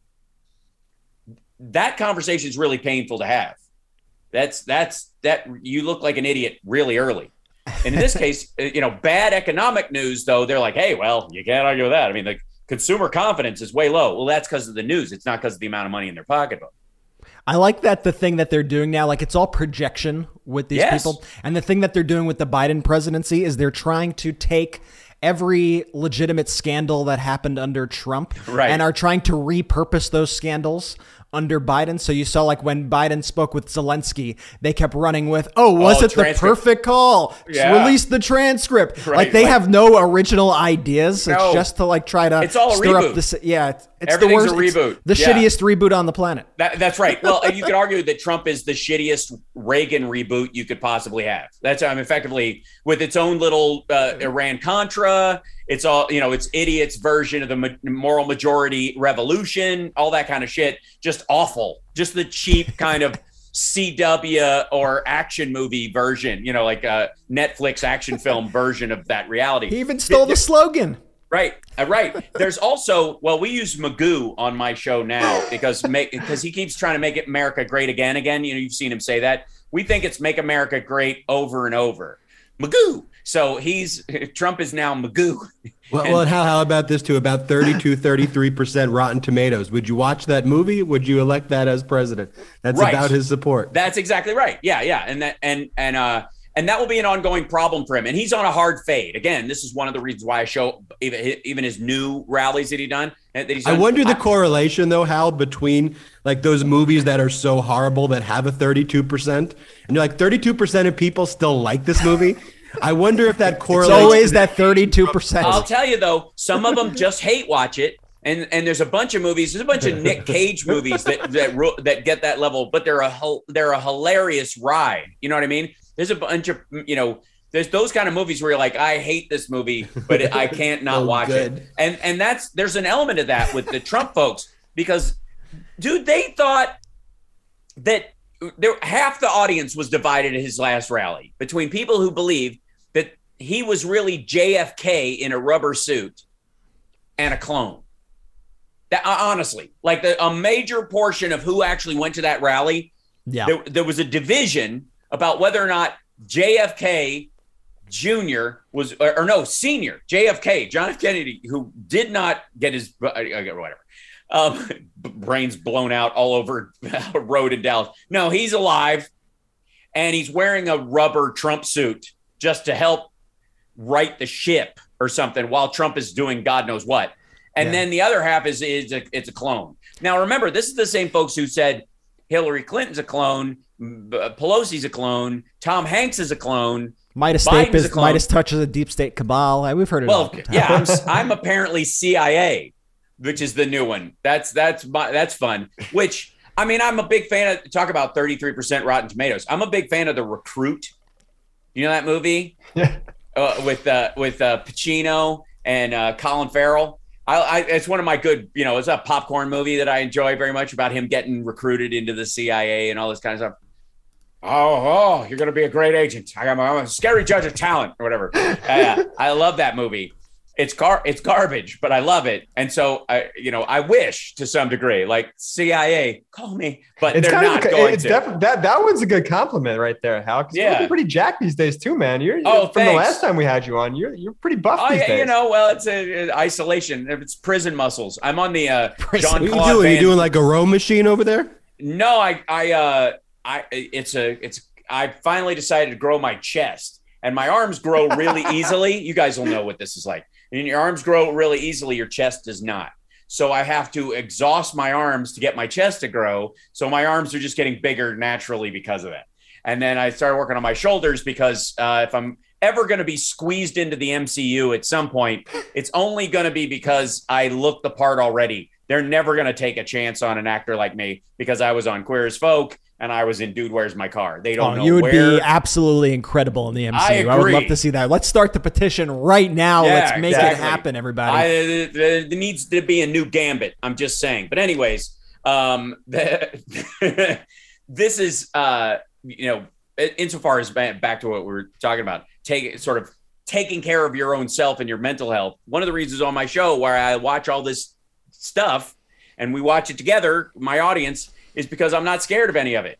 that conversation is really painful to have. That's that's that you look like an idiot really early. And in this [laughs] case, uh, you know, bad economic news though, they're like, hey, well, you can't argue with that. I mean, the consumer confidence is way low. Well, that's because of the news. It's not because of the amount of money in their pocketbook. I like that the thing that they're doing now, like it's all projection with these yes. people. And the thing that they're doing with the Biden presidency is they're trying to take every legitimate scandal that happened under Trump right. and are trying to repurpose those scandals under Biden. So you saw like when Biden spoke with Zelensky, they kept running with, "Oh, was oh, it transcript. the perfect call? Yeah. Release the transcript." [laughs] Right. Like they like, have no original ideas. No. It's just to like try to it's all stir reboot. up the yeah. It's, it's the worst. reboot. the yeah. shittiest reboot on the planet. That, that's right. Well, you could argue that Trump is the shittiest Reagan reboot you could possibly have. That's I mean, effectively with its own little uh, Iran Contra it's all you know it's idiots version of the moral majority revolution all that kind of shit just awful just the cheap [laughs] kind of cw or action movie version you know like a netflix action film [laughs] version of that reality he even stole the slogan Right, uh, right. There's also well, we use Magoo on my show now because make [laughs] because he keeps trying to make it America great again, again. You know, you've seen him say that. We think it's make America great over and over. Magoo. So he's Trump is now Magoo. [laughs] Well, and, well, how, how about this too? About 32, 33% Rotten Tomatoes. Would you watch that movie? Would you elect that as president? That's right. about his support. That's exactly right. Yeah, yeah. And that and and uh and that will be an ongoing problem for him. And he's on a hard fade. Again, this is one of the reasons why I show even, even his new rallies that he done. That he's done. I wonder the correlation though, Hal, between like those movies that are so horrible that have a 32%, and you're like 32% of people still like this movie. I wonder if that correlates. It's always that thirty-two percent. I'll tell you though, some of them just hate watch it, and and there's a bunch of movies. There's a bunch of Nick Cage movies that that that get that level, but they're a they're a hilarious ride. You know what I mean? There's a bunch of you know. There's those kind of movies where you're like, I hate this movie, but I can't not [laughs] oh, watch good. it. And and that's there's an element of that with the Trump folks because, dude, they thought that uh, there half the audience was divided at his last rally between people who believed that he was really JFK in a rubber suit and a clone. That uh, honestly, like the, a major portion of who actually went to that rally, yeah, there, there was a division about whether or not JFK Jr. was or, or, no senior JFK John F. Kennedy, who did not get his uh, whatever um, [laughs] brains blown out all over [laughs] a road in Dallas. No, he's alive. and he's wearing a rubber Trump suit just to help right the ship or something while Trump is doing God knows what. And Yeah. then the other half is is a, it's a clone. Now remember, this is the same folks who said Hillary Clinton's a clone, M- uh, Pelosi's a clone, Tom Hanks is a clone. Midas Biden's Tape is a clone. MeidasTouch is a deep state cabal. We've heard it all. Well, yeah, I'm, s- [laughs] I'm apparently CIA, which is the new one. That's that's my, that's fun. Which I mean, I'm a big fan of. Talk about 33% Rotten Tomatoes. I'm a big fan of the Recruit. You know that movie? Yeah. Uh, with uh, with uh, Pacino and uh, Colin Farrell. I, I, it's one of my good, you know, it's a popcorn movie that I enjoy very much about him getting recruited into the CIA and all this kind of stuff. Oh, oh, you're going to be a great agent. I am I'm a scary judge of talent or whatever. [laughs] I love that movie. It's gar, it's garbage, but I love it. And so I, you know, I wish to some degree, like CIA, call me, but It's they're kind not of going it's to. definitely that that one's a good compliment right there, Hal. Because Yeah. you're looking pretty jacked these days too, man. You're, Oh, from the last time we had you on, you're you're pretty buff Oh these yeah, days. you know, well, it's a, a isolation. It's prison muscles. I'm on the uh, [laughs] John What are you doing? Van- you doing like a row machine over there? No, I, I, uh, I, it's a, it's, I finally decided to grow my chest and my arms grow really [laughs] easily. You guys will know what this is like. And your arms grow really easily, your chest does not. So I have to exhaust my arms to get my chest to grow. So my arms are just getting bigger naturally because of that. And then I started working on my shoulders because uh, if I'm ever going to be squeezed into the MCU at some point, it's only going to be because I look the part already. They're never going to take a chance on an actor like me because I was on Queer as Folk and I was in Dude Where's My Car. They don't Oh, know you would where. be absolutely incredible in the MCU. I I, would love to see that. Let's start the petition right now. Yeah, Let's make it happen, everybody. I, there, there needs to be a new gambit. I'm just saying. But anyways, um, the, [laughs] this is uh, you know, insofar as back to what we were talking about, take sort of taking care of your own self and your mental health. One of the reasons on my show where I watch all this stuff and we watch it together, my audience, is because I'm not scared of any of it.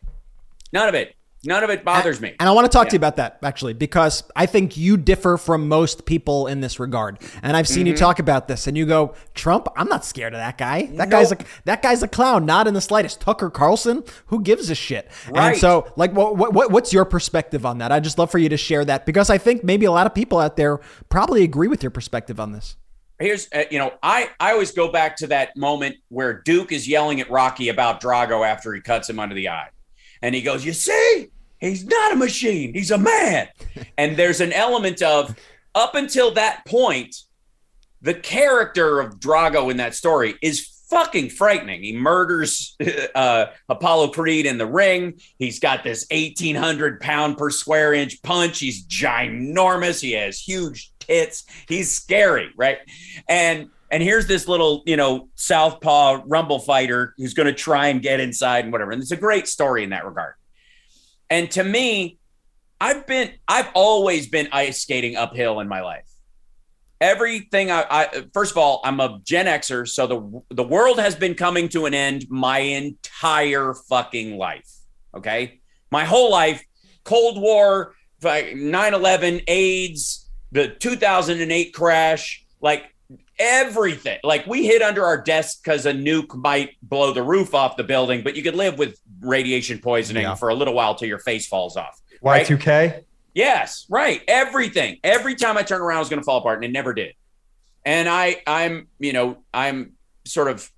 None of it. None of it bothers me. And I want to talk to you about that actually, because I think you differ from most people in this regard. And I've seen you Mm-hmm. talk about this, and you go, "Trump, I'm not scared of that guy. That guy's a that guy's a clown, not in the slightest." Tucker Carlson, who gives a shit? Right. And so, like, what, what what's your perspective on that? I'd just love for you to share that because I think maybe a lot of people out there probably agree with your perspective on this. Here's uh, you know I I always go back to that moment where Duke is yelling at Rocky about Drago after he cuts him under the eye, and he goes, "You see, he's not a machine, he's a man." [laughs] and there's an element of up until that point, the character of Drago in that story is fucking frightening. He murders [laughs] uh, Apollo Creed in the ring. He's got this 1800 pound per square inch punch. He's ginormous. He has huge tits. He's scary, right? And and here's this little, you know, southpaw rumble fighter who's going to try and get inside and whatever. And it's a great story in that regard. And to me, I've been, I've always been ice skating uphill in my life everything I, I first of all i'm a gen xer so the the world has been coming to an end my entire fucking life okay my whole life cold war like 9-11 aids the 2008 crash like everything like we hid under our desk because a nuke might blow the roof off the building but you could live with radiation poisoning Yeah. for a little while till your face falls off right? Y2K. Yes, right. Everything. Every time I turned around, I was going to fall apart, and it never did. And I, I'm, you know, I'm sort of,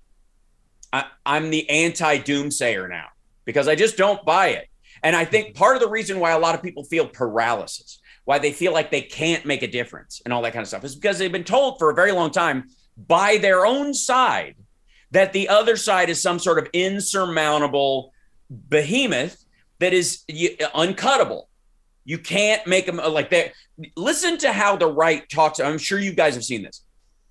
I, I'm the anti-doomsayer now because I just don't buy it. And I think mm-hmm. part of the reason why a lot of people feel paralysis, why they feel like they can't make a difference and all that kind of stuff, is because they've been told for a very long time by their own side that the other side is some sort of insurmountable behemoth that is uncuttable. You can't make them uh, like that. Listen to how the right talks. I'm sure you guys have seen this.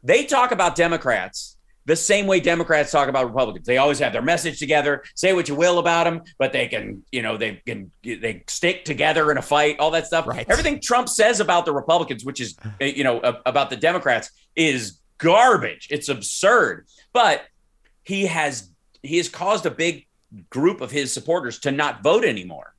They talk about Democrats the same way Democrats talk about Republicans. They always have their message together. Say what you will about them, but they can, you know, they can they stick together in a fight. All that stuff. Right. Everything Trump says about the Republicans, which is, uh, you know, about the Democrats, is garbage. It's absurd. But he has he has caused a big group of his supporters to not vote anymore.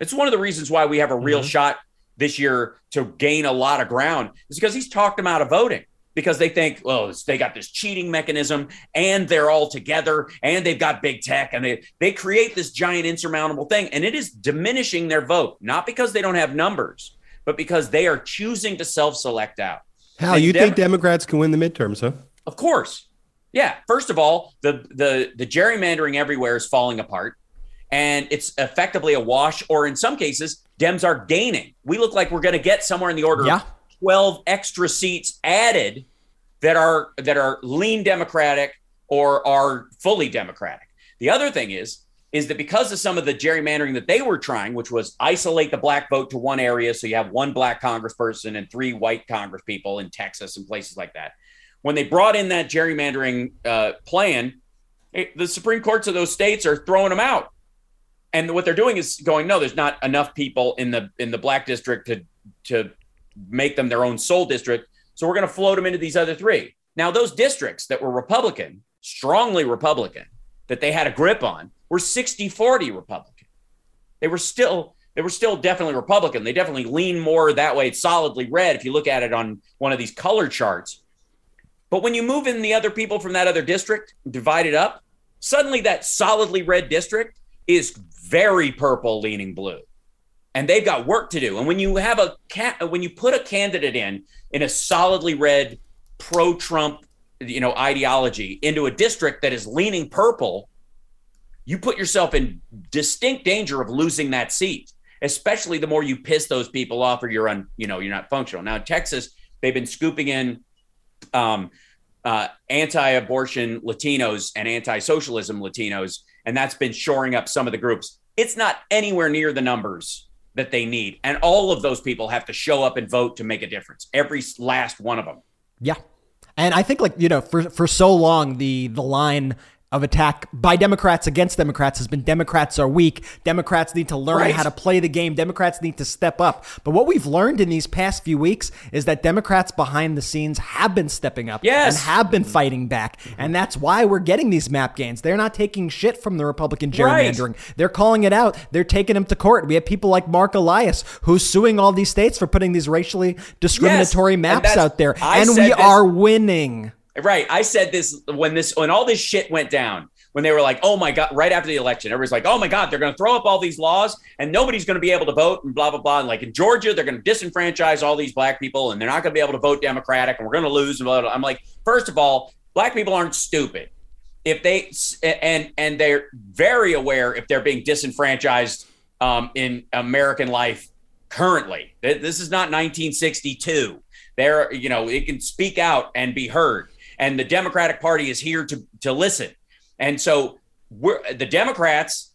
It's one of the reasons why we have a real Mhm. shot this year to gain a lot of ground is because he's talked them out of voting. Because they think, well, they got this cheating mechanism and they're all together and they've got big tech and they they create this giant insurmountable thing and it is diminishing their vote, not because they don't have numbers, but because they are choosing to self-select out. Hal, And you Dem- think Democrats can win the midterms, huh? Of course. Yeah. First of all, the the the gerrymandering everywhere is falling apart. And it's effectively a wash, or in some cases, Dems are gaining. We look like we're going to get somewhere in the order Yeah. Of 12 extra seats added that are that are lean democratic or are fully democratic. The other thing is is that because of some of the gerrymandering that they were trying, which was isolate the black vote to one area, so you have one black congressperson and three white congresspeople in Texas and places like that. When they brought in that gerrymandering uh, plan, it- the Supreme Courts of those states are throwing them out, and what they're doing is going, no, there's not enough people in the in the black district to to make them their own sole district. So we're going to float them into these other three. Now, those districts that were Republican, strongly Republican, that they had a grip on, were 60 40 Republican. They were still. They were still definitely Republican. They definitely lean more that way. It's solidly red if you look at it on one of these color charts. But when you move in the other people from that other district, divide it up, suddenly that solidly red district is very purple leaning blue and they've got work to do. And when you have a when you put a candidate in in a solidly red pro-Trump, you know, ideology into a district that is leaning purple, you put yourself in distinct danger of losing that seat. Especially the more you piss those people off, or you're on, you know, you're not functional. Now, in Texas, they've been scooping in um, uh, anti-abortion Latinos and anti-socialism Latinos, and that's been shoring up some of the groups. It's not anywhere near the numbers that they need, and all of those people have to show up and vote to make a difference. Every last one of them. Yeah. And I think like, you know, for for so long the the line of attack by Democrats against Democrats has been Democrats are weak. Democrats need to learn Right. how to play the game. Democrats need to step up. But what we've learned in these past few weeks is that Democrats behind the scenes have been stepping up Yes. and have been fighting back. And that's why we're getting these map gains. They're not taking shit from the Republican Right. gerrymandering. They're calling it out. They're taking them to court. We have people like Marc Elias who's suing all these states for putting these racially discriminatory and maps out there. I and we this- are winning. Right. I said this when this when all this shit went down. When they were like, "Oh my god!" Right after the election, everybody's like, "Oh my god!" They're going to throw up all these laws, and nobody's going to be able to vote, and blah blah blah. And like in Georgia, they're going to disenfranchise all these black people, and they're not going to be able to vote Democratic, and we're going to lose. And blah, blah. I'm like, first of all, black people aren't stupid. If they and and they're very aware if they're being disenfranchised um, in American life currently. This is not 1962. They're, you know, it can speak out and be heard. And the Democratic Party is here to to listen. And so we're the Democrats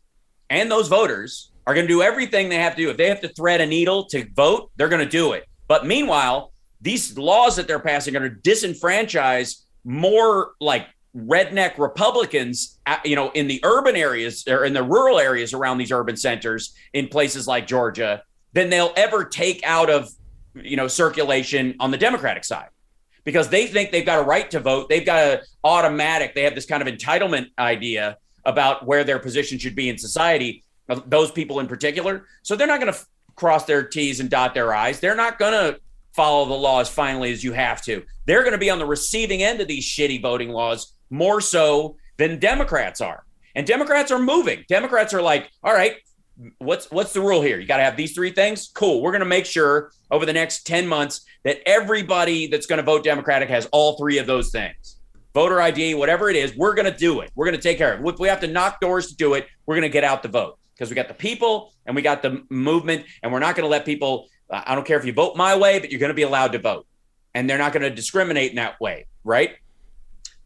and those voters are going to do everything they have to do. If they have to thread a needle to vote, they're going to do it. But meanwhile, these laws that they're passing are going to disenfranchise more like redneck Republicans, uh, you know, in the urban areas or in the rural areas around these urban centers in places like Georgia than they'll ever take out of, you know, circulation on the Democratic side because they think they've got a right to vote. They've got a automatic. They have this kind of entitlement idea about where their position should be in society. Those people in particular, so they're not going to f- cross their T's and dot their I's. They're not going to follow the law as finally as you have to. They're going to be on the receiving end of these shitty voting laws more so than Democrats are. And Democrats are moving. Democrats are like, all right, what's what's the rule here? You got to have these three things. Cool. We're going to make sure over the next 10 months that everybody that's going to vote Democratic has all three of those things. Voter ID, whatever it is, we're going to do it. We're going to take care of it. If we have to knock doors to do it, we're going to get out the vote because we got the people and we got the movement, and we're not going to let people. I don't care if you vote my way, but you're going to be allowed to vote, and they're not going to discriminate in that way, right?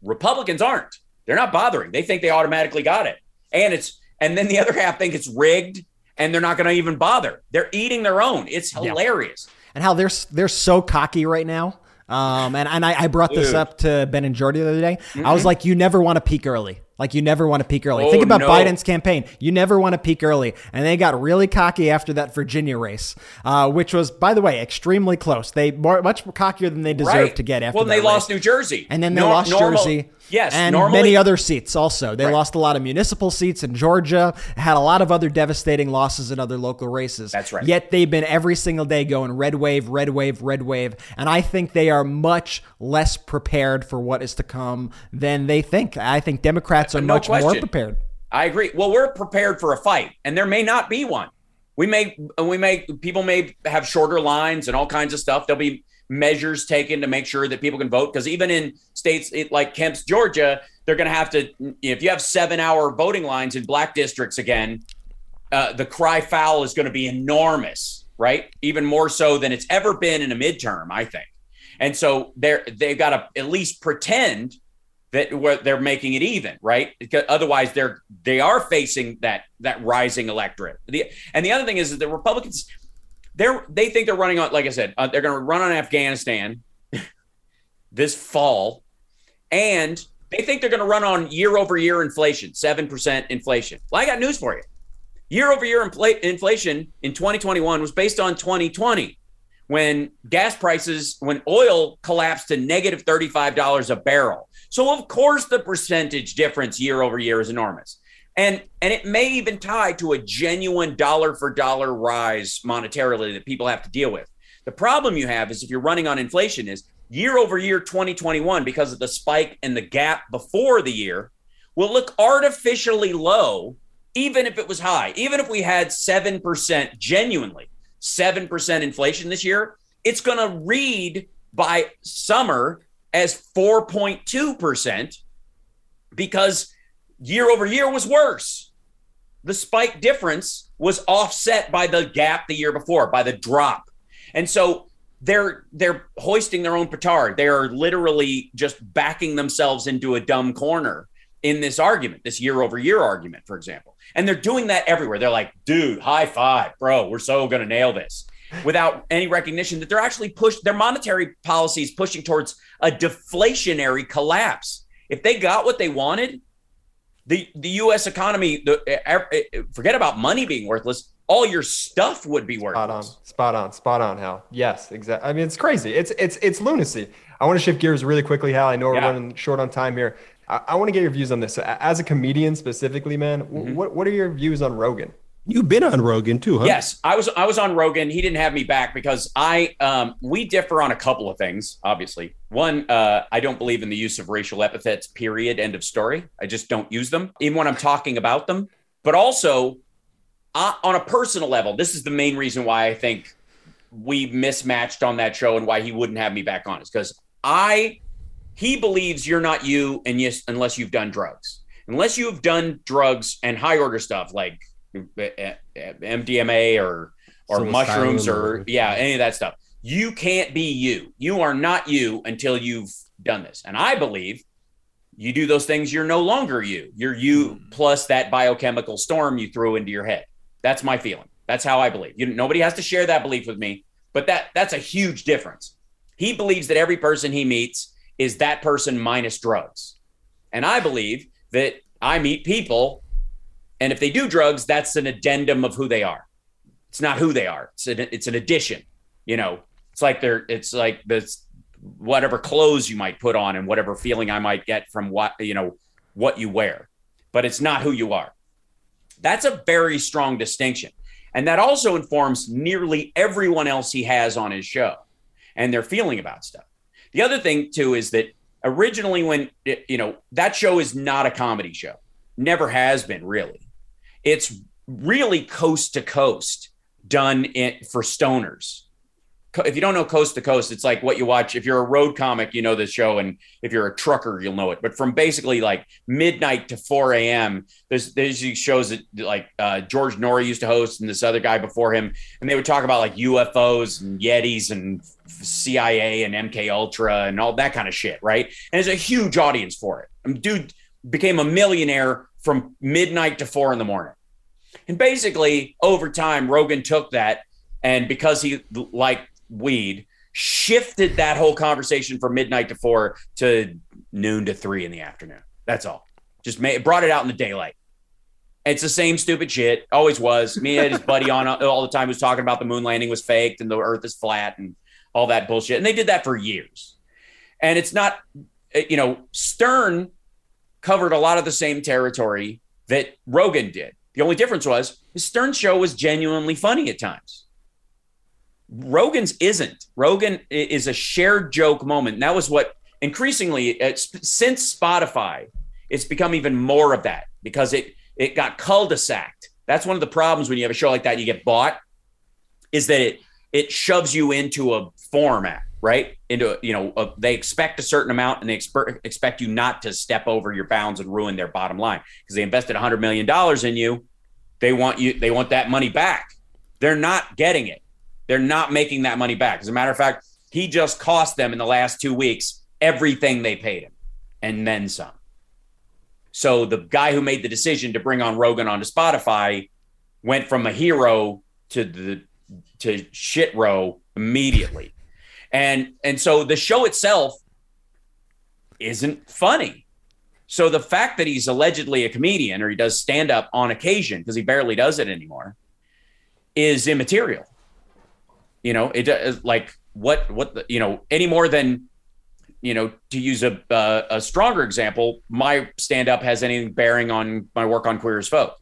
Republicans aren't. They're not bothering. They think they automatically got it, and it's and then the other half think it's rigged, and they're not going to even bother. They're eating their own. It's hilarious. and how they're they're so cocky right now. Um, and and I, I brought this Dude. up to Ben and Jordy the other day. I was like, you never want to peak early. Like you never want to peak early. Oh, Think about no. Biden's campaign. You never want to peak early, and they got really cocky after that Virginia race, uh, which was, by the way, extremely close. They more, much cockier than they deserved right. to get after. Well, they lost. New Jersey, And then they Nor- lost normal- Jersey. Yes, and normally- many other seats also. They Right. lost a lot of municipal seats in Georgia, had a lot of other devastating losses in other local races. That's right. Yet they've been every single day going red wave, red wave, red wave. And I think they are much less prepared for what is to come than they think. I think Democrats are No much more prepared. I agree. Well, we're prepared for a fight, and there may not be one. We may, we may, people may have shorter lines and all kinds of stuff. There'll be measures taken to make sure that people can vote. Because even in states like Kemp's, Georgia, they're going to have to. If you have seven-hour voting lines in black districts again, uh, the cry foul is going to be enormous, right? Even more so than it's ever been in a midterm, I think. And so they're they've got to at least pretend that they're making it even, right? Because otherwise, they're they are facing that that rising electorate. The, and the other thing is that the Republicans, they're they think they're running on, like I said, uh, they're going to run on Afghanistan [laughs] this fall, and they think they're going to run on year over year inflation, seven percent inflation. Well, I got news for you. Year over year infl- inflation in 2021 was based on 2020 when gas prices, when oil collapsed to negative $35 a barrel. So of course the percentage difference year over year is enormous. And and it may even tie to a genuine dollar for dollar rise monetarily that people have to deal with. The problem you have is if you're running on inflation is year over year 2021 because of the spike and the gap before the year will look artificially low even if it was high. Even if we had 7% genuinely 7% inflation this year, it's going to read by summer as 4.2% because year over year was worse. The spike difference was offset by the gap the year before, by the drop. And so they're they're hoisting their own petard. They are literally just backing themselves into a dumb corner in this argument, this year over year argument, for example. And they're doing that everywhere. They're like, dude, high five, bro, we're so going to nail this without any recognition that they're actually pushed, their monetary policies pushing towards a deflationary collapse. If they got what they wanted, the the US economy, the, eh, eh, eh, forget about money being worthless, all your stuff would be worthless. Spot on, spot on, spot on, Hal. Yes, exactly. I mean, it's crazy. It's it's it's lunacy. I want to shift gears really quickly, Hal. I know we're Yeah. running short on time here. I, I want to get your views on this. So, as a comedian specifically, man, Mm-hmm. what what are your views on Rogan? You've been on Rogan too, huh? Yes, I was I was on Rogan. He didn't have me back because I um, we differ on a couple of things. Obviously, one uh, I don't believe in the use of racial epithets. Period. End of story. I just don't use them, even when I'm talking about them. But also, uh, on a personal level, this is the main reason why I think we mismatched on that show and why he wouldn't have me back on is because I he believes you're not you and yes unless you've done drugs unless you have done drugs and high order stuff like MDMA or or mushrooms or or- yeah any of that stuff. You can't be you. You are not you until you've done this. And I believe you do those things you're no longer you. You're you hmm. plus that biochemical storm you threw into your head. That's my feeling. That's how I believe. You nobody has to share that belief with me but that that's a huge difference. He believes that every person he meets is that person minus drugs. And I believe that I meet people, and if they do drugs, that's an addendum of who they are. It's not who they are. It's an, it's an addition. You know, it's like they're, it's like this, whatever clothes you might put on and whatever feeling I might get from what, you know, what you wear, but it's not who you are. That's a very strong distinction. And that also informs nearly everyone else he has on his show and their feeling about stuff. The other thing too is that originally when you know that show is not a comedy show. Never has been really. It's really coast to coast done for stoners. If you don't know coast to coast, it's like what you watch. If you're a road comic, you know the show, and if you're a trucker, you'll know it. But from basically like midnight to 4 a.m., there's there's these shows that like uh, George Noory used to host, and this other guy before him, and they would talk about like UFOs and Yetis and CIA and MK Ultra and all that kind of shit, right? And there's a huge audience for it. I mean, dude became a millionaire from midnight to four in the morning. And basically, over time, Rogan took that and because he liked weed, shifted that whole conversation from midnight to four to noon to three in the afternoon. That's all. Just made, brought it out in the daylight. It's the same stupid shit. Always was. Me and his buddy on [laughs] all the time was talking about the moon landing was faked and the earth is flat and all that bullshit. And they did that for years. And it's not, you know, Stern covered a lot of the same territory that Rogan did. The only difference was his Stern show was genuinely funny at times. Rogan's isn't. Rogan is a shared joke moment. And that was what increasingly uh, since Spotify, it's become even more of that because it it got cul-de-saced. That's one of the problems when you have a show like that, you get bought, is that it it shoves you into a format, right? Into you know a, they expect a certain amount and they expect expect you not to step over your bounds and ruin their bottom line because they invested 100 million dollars in you. They want you. They want that money back. They're not getting it. They're not making that money back. As a matter of fact, he just cost them in the last two weeks everything they paid him and then some. So the guy who made the decision to bring on Rogan onto Spotify went from a hero to the to shit row immediately. And and so the show itself isn't funny. So the fact that he's allegedly a comedian or he does stand up on occasion because he barely does it anymore is immaterial. You know, it uh, like what what the, you know any more than you know, to use a uh, a stronger example, my stand up has any bearing on my work on Queer as Folk.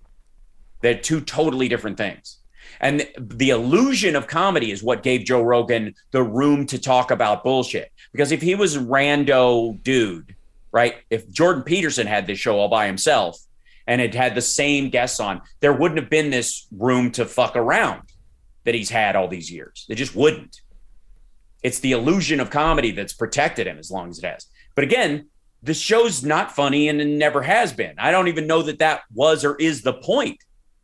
They're two totally different things. And the illusion of comedy is what gave Joe Rogan the room to talk about bullshit. Because if he was rando dude, right? If Jordan Peterson had this show all by himself and had had the same guests on, there wouldn't have been this room to fuck around that he's had all these years. It just wouldn't. It's the illusion of comedy that's protected him as long as it has. But again, the show's not funny and it never has been. I don't even know that that was or is the point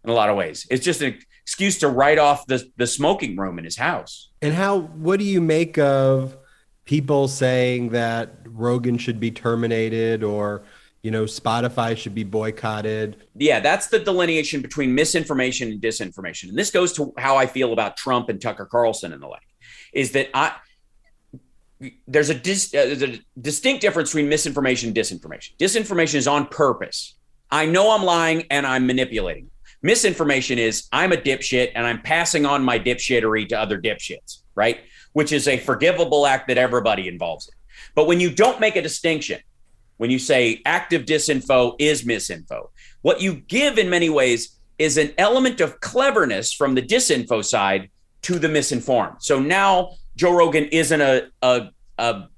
in a lot of ways. It's just an excuse to write off the, the smoking room in his house. And how, what do you make of people saying that Rogan should be terminated or, you know, Spotify should be boycotted? Yeah, that's the delineation between misinformation and disinformation. And this goes to how I feel about Trump and Tucker Carlson and the like, is that I, there's a, dis, uh, there's a distinct difference between misinformation and disinformation. Disinformation is on purpose. I know I'm lying and I'm manipulating. Misinformation is I'm a dipshit and I'm passing on my dipshittery to other dipshits, right? Which is a forgivable act that everybody involves in. But when you don't make a distinction, when you say active disinfo is misinfo, what you give in many ways is an element of cleverness from the disinfo side to the misinformed. So now Joe Rogan isn't a, a, a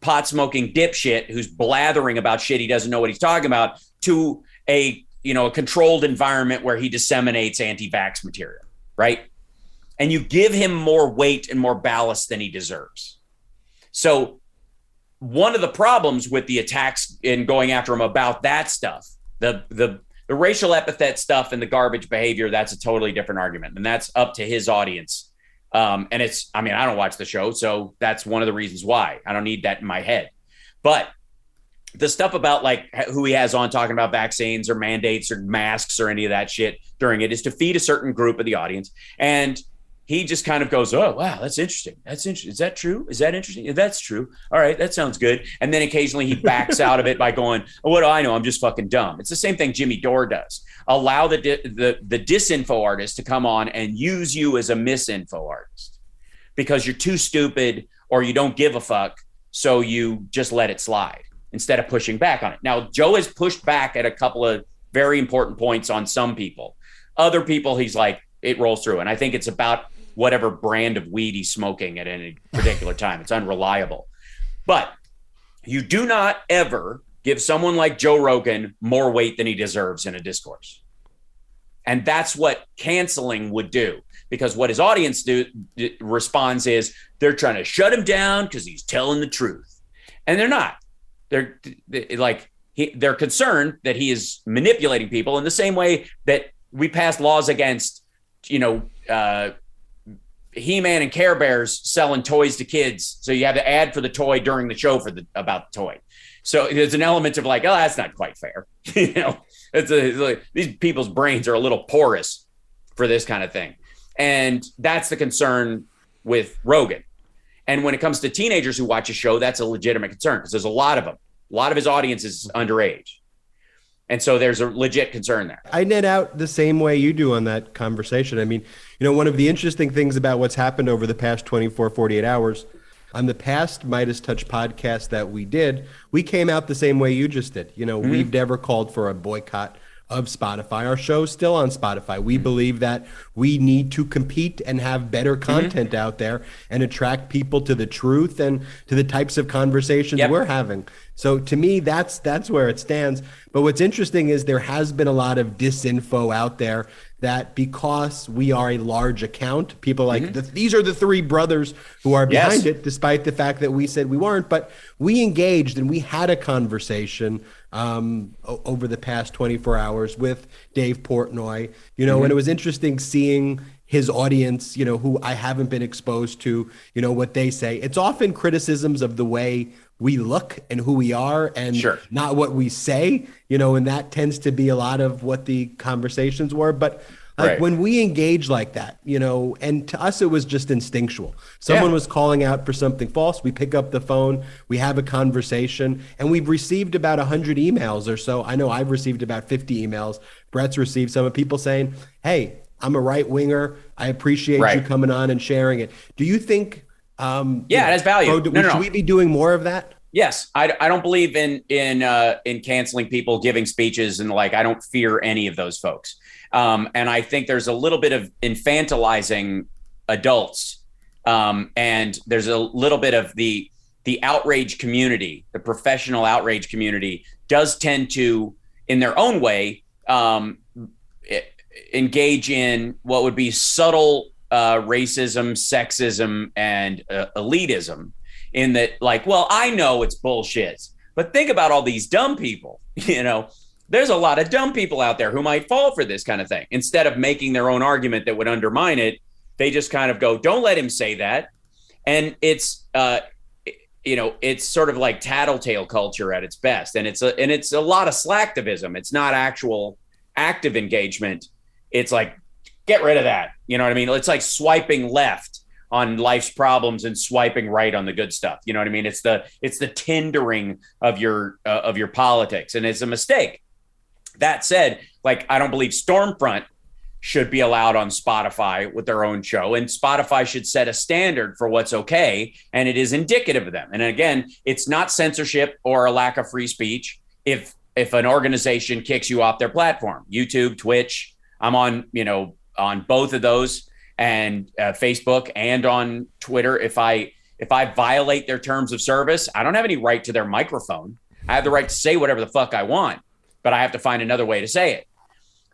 pot smoking dipshit who's blathering about shit he doesn't know what he's talking about to a you know a controlled environment where he disseminates anti-vax material, right? And you give him more weight and more ballast than he deserves. So one of the problems with the attacks in going after him about that stuff, the the the racial epithet stuff and the garbage behavior, that's a totally different argument. And that's up to his audience um, and it's, I mean, I don't watch the show, so that's one of the reasons why I don't need that in my head. But the stuff about like who he has on talking about vaccines or mandates or masks or any of that shit during it is to feed a certain group of the audience. And he just kind of goes, "Oh, wow, that's interesting. That's interesting. Is that true? Is that interesting? That's true. All right, that sounds good." And then occasionally he backs out of it by going, oh, "What do I know? I'm just fucking dumb." It's the same thing Jimmy Dore does. Allow the the the disinfo artist to come on and use you as a misinfo artist because you're too stupid or you don't give a fuck, so you just let it slide instead of pushing back on it. Now, Joe has pushed back at a couple of very important points on some people. Other people, he's like, it rolls through. And I think it's about whatever brand of weed he's smoking at any particular [laughs] time. It's unreliable. But you do not ever give someone like Joe Rogan more weight than he deserves in a discourse. And that's what canceling would do because what his audience do responds is they're trying to shut him down because he's telling the truth. And they're not. They're, they're like he, they're concerned that he is manipulating people in the same way that we passed laws against, you know, uh, he-Man and Care Bears selling toys to kids. So you have to ad for the toy during the show for the about the toy. So there's an element of like, oh, that's not quite fair. [laughs] you know, it's, a, it's like these people's brains are a little porous for this kind of thing, and that's the concern with Rogan. And when it comes to teenagers who watch a show, that's a legitimate concern because there's a lot of them. A lot of his audience is underage. And so there's a legit concern there. I net out the same way you do on that conversation. I mean, you know, one of the interesting things about what's happened over the past 24, 48 hours on the past MeidasTouch podcast that we did, we came out the same way you just did. You know, mm-hmm. we've never called for a boycott of Spotify. Our show's still on Spotify. We mm-hmm. believe that we need to compete and have better mm-hmm. content mm-hmm. out there and attract people to the truth and to the types of conversations yep. we're having. So to me, that's that's where it stands. But what's interesting is there has been a lot of disinfo out there that because we are a large account, people like mm-hmm. the, these are the three brothers who are behind yes. it, despite the fact that we said we weren't. But we engaged and we had a conversation um, over the past 24 hours with Dave Portnoy, you know, mm-hmm. and it was interesting seeing his audience, you know, who I haven't been exposed to, you know, what they say. It's often criticisms of the way we look and who we are and sure. not what we say, you know, and that tends to be a lot of what the conversations were. But like right. when we engage like that, you know, and to us it was just instinctual. Someone yeah. was calling out for something false. We pick up the phone, we have a conversation, and we've received about 100 emails or so. I know I've received about 50 emails. Brett's received some of people saying, "Hey, I'm a right winger. I appreciate right. you coming on and sharing it." Do you think um Yeah, it has value. Bro, no, no, should no. we be doing more of that? Yes, I, I don't believe in in uh, in canceling people giving speeches and like I don't fear any of those folks. Um, and I think there's a little bit of infantilizing adults, um, and there's a little bit of the the outrage community, the professional outrage community, does tend to, in their own way, um, engage in what would be subtle uh, racism, sexism, and uh, elitism in that like well i know it's bullshit but think about all these dumb people [laughs] you know? There's a lot of dumb people out there who might fall for this kind of thing. Instead of making their own argument that would undermine it they just kind of go don't let him say that. And it's uh you know it's sort of like tattletale culture at its best. And it's a and it's a lot of slacktivism. It's not actual active engagement. It's like get rid of that you know what i mean it's like swiping left on life's problems and swiping right on the good stuff. You know what I mean? It's the it's the Tindering of your uh, of your politics, and it's a mistake. That said, like I don't believe Stormfront should be allowed on Spotify with their own show, and Spotify should set a standard for what's okay, and it is indicative of them. And again, it's not censorship or a lack of free speech if if an organization kicks you off their platform, YouTube, Twitch. I'm on, you know, on both of those and uh, Facebook and on Twitter. If I if I violate their terms of service, I don't have any right to their microphone. I have the right to say whatever the fuck I want, but I have to find another way to say it.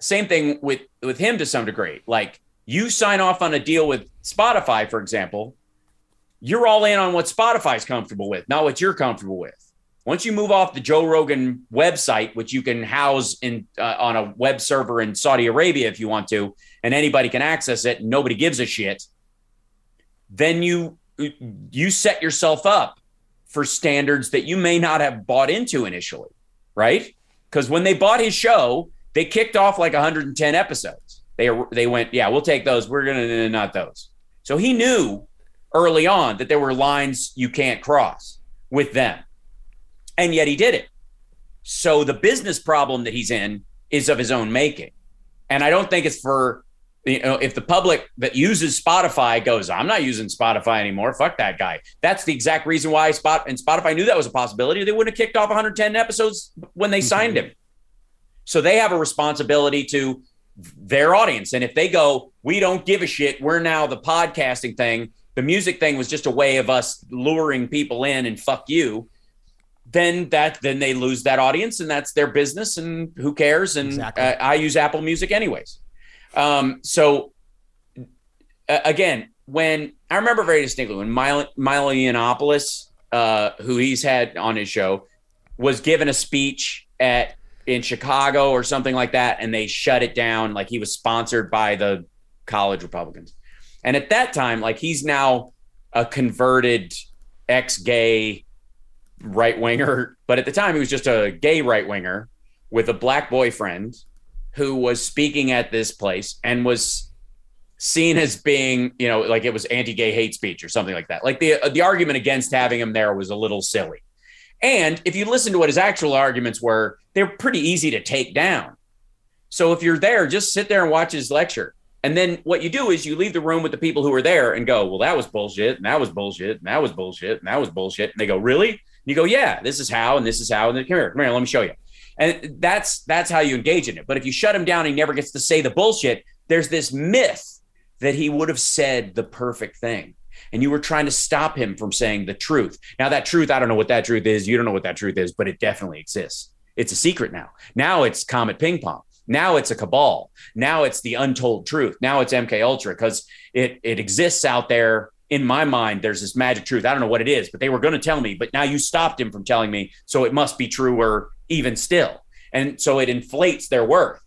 Same thing with with him to some degree. Like you sign off on a deal with Spotify, for example, you're all in on what Spotify's comfortable with, not what you're comfortable with. Once you move off the Joe Rogan website, which you can house in uh, on a web server in Saudi Arabia if you want to, and anybody can access it, nobody gives a shit, then you you set yourself up for standards that you may not have bought into initially, right? Because when they bought his show, they kicked off like 110 episodes. They they went, yeah, we'll take those. We're gonna not those. So he knew early on that there were lines you can't cross with them and yet he did it. So the business problem that he's in is of his own making. And I don't think it's for you know if the public that uses Spotify goes, I'm not using Spotify anymore. Fuck that guy. That's the exact reason why Spot and Spotify knew that was a possibility. They wouldn't have kicked off 110 episodes when they mm-hmm. signed him. So they have a responsibility to their audience. And if they go, we don't give a shit, we're now the podcasting thing. The music thing was just a way of us luring people in and fuck you then that then they lose that audience and that's their business and who cares and exactly. uh, i use apple music anyways um, so uh, again when i remember very distinctly when Milo, Yiannopoulos, uh, who he's had on his show was given a speech at in chicago or something like that and they shut it down like he was sponsored by the college republicans. And at that time like he's now a converted ex-gay right winger, but at the time he was just a gay right winger with a black boyfriend who was speaking at this place and was seen as being, you know, like it was anti-gay hate speech or something like that. Like the uh, the argument against having him there was a little silly. And if you listen to what his actual arguments were, they're pretty easy to take down. So if you're there, just sit there and watch his lecture. And then what you do is you leave the room with the people who are there and go, well, that was bullshit, and that was bullshit, and that was bullshit, and that was bullshit. And they go, really? And you go, yeah, this is how, and this is how. And then come here, come here, let me show you. And that's that's how you engage in it. But if you shut him down, he never gets to say the bullshit. There's this myth that he would have said the perfect thing. And you were trying to stop him from saying the truth. Now, that truth, I don't know what that truth is. You don't know what that truth is, but it definitely exists. It's a secret now. Now it's Comet Ping Pong. Now it's a cabal. Now it's the untold truth. Now it's MK Ultra because it it exists out there. In my mind, there's this magic truth. I don't know what it is, but they were going to tell me. But now you stopped him from telling me, so it must be truer even still. And so it inflates their worth.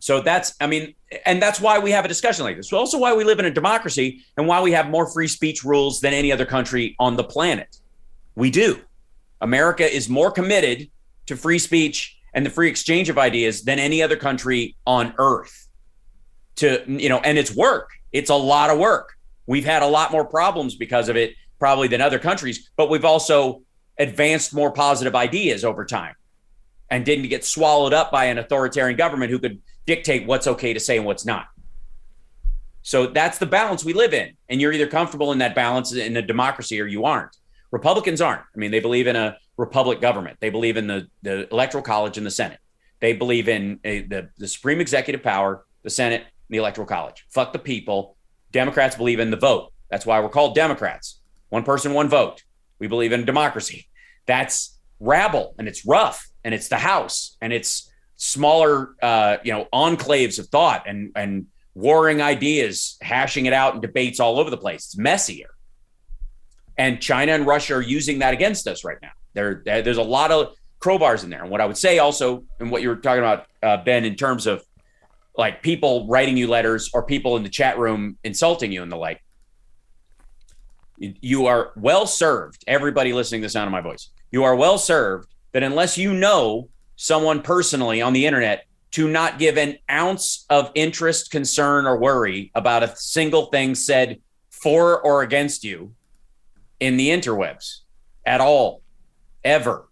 So that's, I mean, and that's why we have a discussion like this. Also, why we live in a democracy and why we have more free speech rules than any other country on the planet. We do. America is more committed to free speech and the free exchange of ideas than any other country on earth. To, you know, and it's work. It's a lot of work. We've had a lot more problems because of it, probably than other countries, but we've also advanced more positive ideas over time and didn't get swallowed up by an authoritarian government who could dictate what's okay to say and what's not. So that's the balance we live in. And you're either comfortable in that balance in a democracy or you aren't. Republicans aren't. I mean, they believe in a republic government. They believe in the, the electoral college and the Senate. They believe in a, the, the supreme executive power, the Senate, and the electoral college. Fuck the people. Democrats believe in the vote. That's why we're called Democrats. One person, one vote. We believe in democracy. That's rabble and it's rough and it's the House and it's smaller, uh, you know, enclaves of thought and and warring ideas, hashing it out in debates all over the place. It's messier. And China and Russia are using that against us right now. There, there's a lot of crowbars in there. And what I would say also, and what you were talking about, uh, Ben, in terms of like people writing you letters or people in the chat room insulting you and the like, you are well served. Everybody listening to the sound of my voice, you are well served that unless you know someone personally on the internet to not give an ounce of interest, concern, or worry about a single thing said for or against you in the interwebs at all, ever,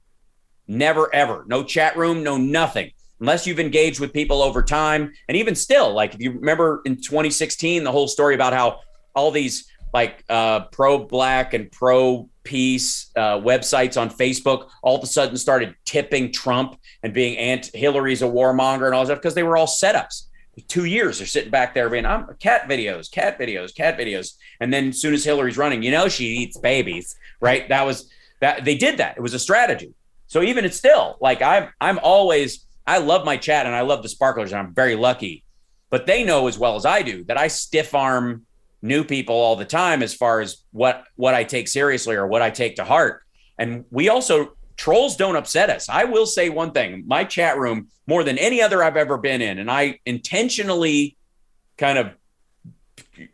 never, ever. No chat room, no nothing. Unless you've engaged with people over time. And even still, like if you remember in 2016, the whole story about how all these like uh, pro black and pro peace uh, websites on Facebook all of a sudden started tipping Trump and being anti Hillary's a warmonger and all that stuff because they were all setups. Two years they're sitting back there being, I'm cat videos, cat videos, cat videos. And then as soon as Hillary's running, you know, she eats babies, right? That was that they did that. It was a strategy. So even it's still like I'm, I'm always, I love my chat and I love the sparklers and I'm very lucky, but they know as well as I do that I stiff arm new people all the time as far as what what I take seriously or what I take to heart. And we also trolls don't upset us. I will say one thing, my chat room more than any other I've ever been in and I intentionally kind of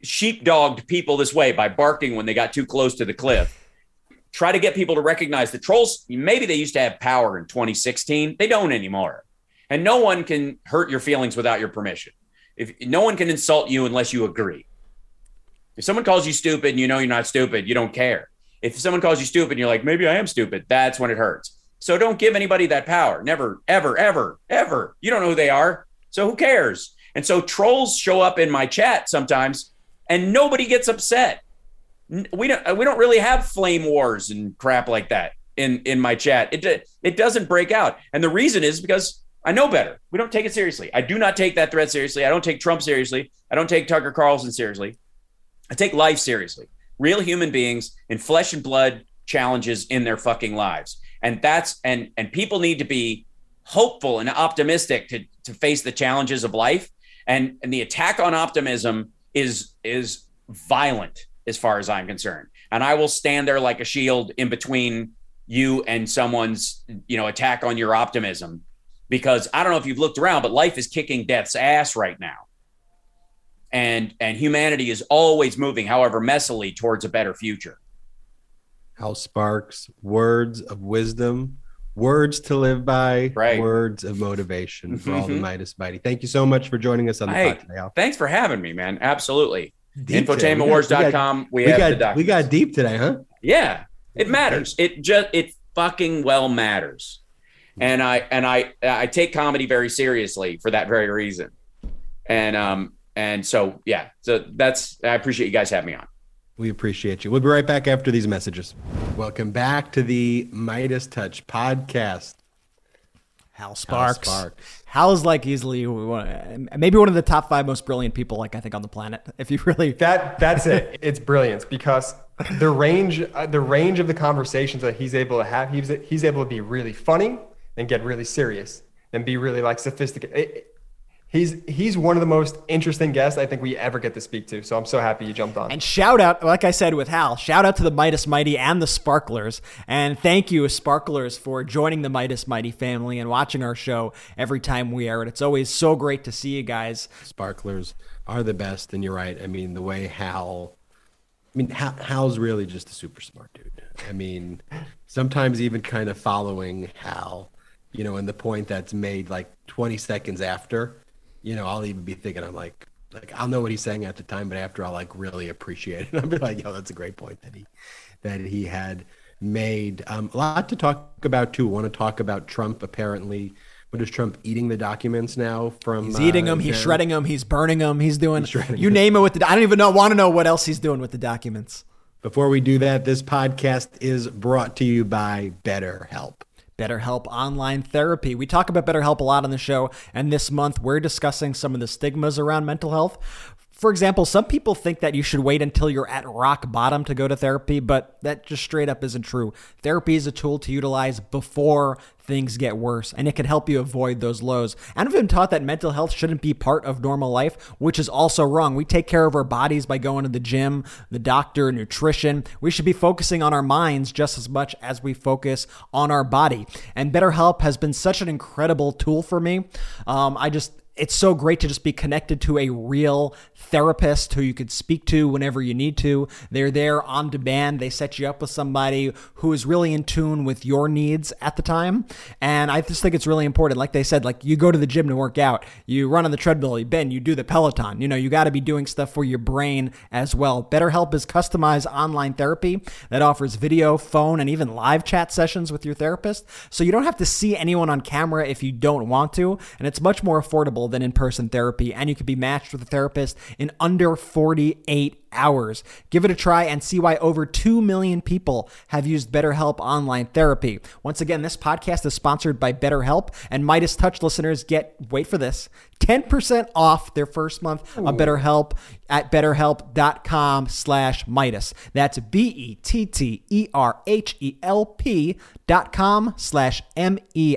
sheepdogged people this way by barking when they got too close to the cliff. Try to get people to recognize the trolls. Maybe they used to have power in 2016. They don't anymore. And no one can hurt your feelings without your permission. If no one can insult you unless you agree. If someone calls you stupid and you know you're not stupid, you don't care. If someone calls you stupid and you're like, maybe I am stupid, that's when it hurts. So don't give anybody that power. Never, ever, ever, ever. You don't know who they are. So who cares? And so trolls show up in my chat sometimes and nobody gets upset. We don't we don't really have flame wars and crap like that in in my chat. It it doesn't break out. And the reason is because I know better. We don't take it seriously. I do not take that threat seriously. I don't take Trump seriously. I don't take Tucker Carlson seriously. I take life seriously. Real human beings in flesh and blood challenges in their fucking lives. And that's and and people need to be hopeful and optimistic to to face the challenges of life. And and the attack on optimism is is violent as far as I'm concerned. And I will stand there like a shield in between you and someone's, you know, attack on your optimism because I don't know if you've looked around, but life is kicking death's ass right now and and humanity is always moving however messily towards a better future. Hal Sparks words of wisdom words to live by right. words of motivation for all the Meidas Mighty. Thank you so much for joining us on the hey, pod today Al. thanks for having me man. Absolutely. Infotainmentwars.com we, we, have got, we got deep today huh? Yeah. It matters. it just it fucking well matters. And i and i i take comedy very seriously for that very reason. And um and so yeah, so that's I appreciate you guys having me on. We appreciate you. We'll be right back after these messages. Welcome back to the MeidasTouch podcast. Hal Sparks. Hal Sparks. Hal's like easily maybe one of the top five most brilliant people, like I think, on the planet. If you really [laughs] That that's it. It's brilliance because the range uh, the range of the conversations that he's able to have. He's he's able to be really funny and get really serious and be really like sophisticated. It- he's he's one of the most interesting guests I think we ever get to speak to. So I'm so happy you jumped on. And shout out, like I said with Hal, shout out to the Meidas Mighty and the Sparklers. And thank you, Sparklers, for joining the Meidas Mighty family and watching our show every time we air it. It's always so great to see you guys. Sparklers are the best, and you're right. I mean, the way Hal, I mean, Hal, Hal's really just a super smart dude. I mean, sometimes even kind of following Hal, you know, and the point that's made like 20 seconds after, you know, I'll even be thinking, I'm like, like I'll know what he's saying at the time, but after I'll like really appreciate it. [laughs] I'll be like, yo, that's a great point that he that he had made. Um, a lot to talk about too. Want to talk about Trump apparently. What is Trump eating the documents now from? He's eating uh, them, he's shredding them, he's burning them, he's doing shredding you them. name it with the. I don't even know. Want to know what else he's doing with the documents? Before we do that, this podcast is brought to you by BetterHelp. BetterHelp Online Therapy. We talk about BetterHelp a lot on the show, and this month we're discussing some of the stigmas around mental health. For example, some people think that you should wait until you're at rock bottom to go to therapy, but that just straight up isn't true. Therapy is a tool to utilize before things get worse, and it can help you avoid those lows. And I've been taught that mental health shouldn't be part of normal life, which is also wrong. We take care of our bodies by going to the gym, the doctor, nutrition. We should be focusing on our minds just as much as we focus on our body. And BetterHelp has been such an incredible tool for me. Um, I just it's so great to just be connected to a real therapist who you could speak to whenever you need to. They're there on demand. They set you up with somebody who is really in tune with your needs at the time. And I just think it's really important. Like they said, like you go to the gym to work out, you run on the treadmill, you bend, you do the Peloton. You know, you got to be doing stuff for your brain as well. BetterHelp is customized online therapy that offers video, phone, and even live chat sessions with your therapist. So you don't have to see anyone on camera if you don't want to. And it's much more affordable than in person therapy. And you can be matched with a therapist in under 48 hours. Give it a try and see why over 2 million people have used BetterHelp online therapy. Once again, this podcast is sponsored by BetterHelp, and MeidasTouch listeners get, wait for this, 10% off their first month of BetterHelp at betterhelp.com slash Meidas. That's B-E-T-T-E-R-H-E-L-P dot com slash M-E-I-D-A-S.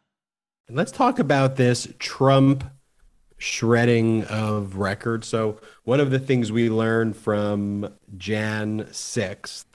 And let's talk about this Trump shredding of records. So, one of the things we learned from Jan 6th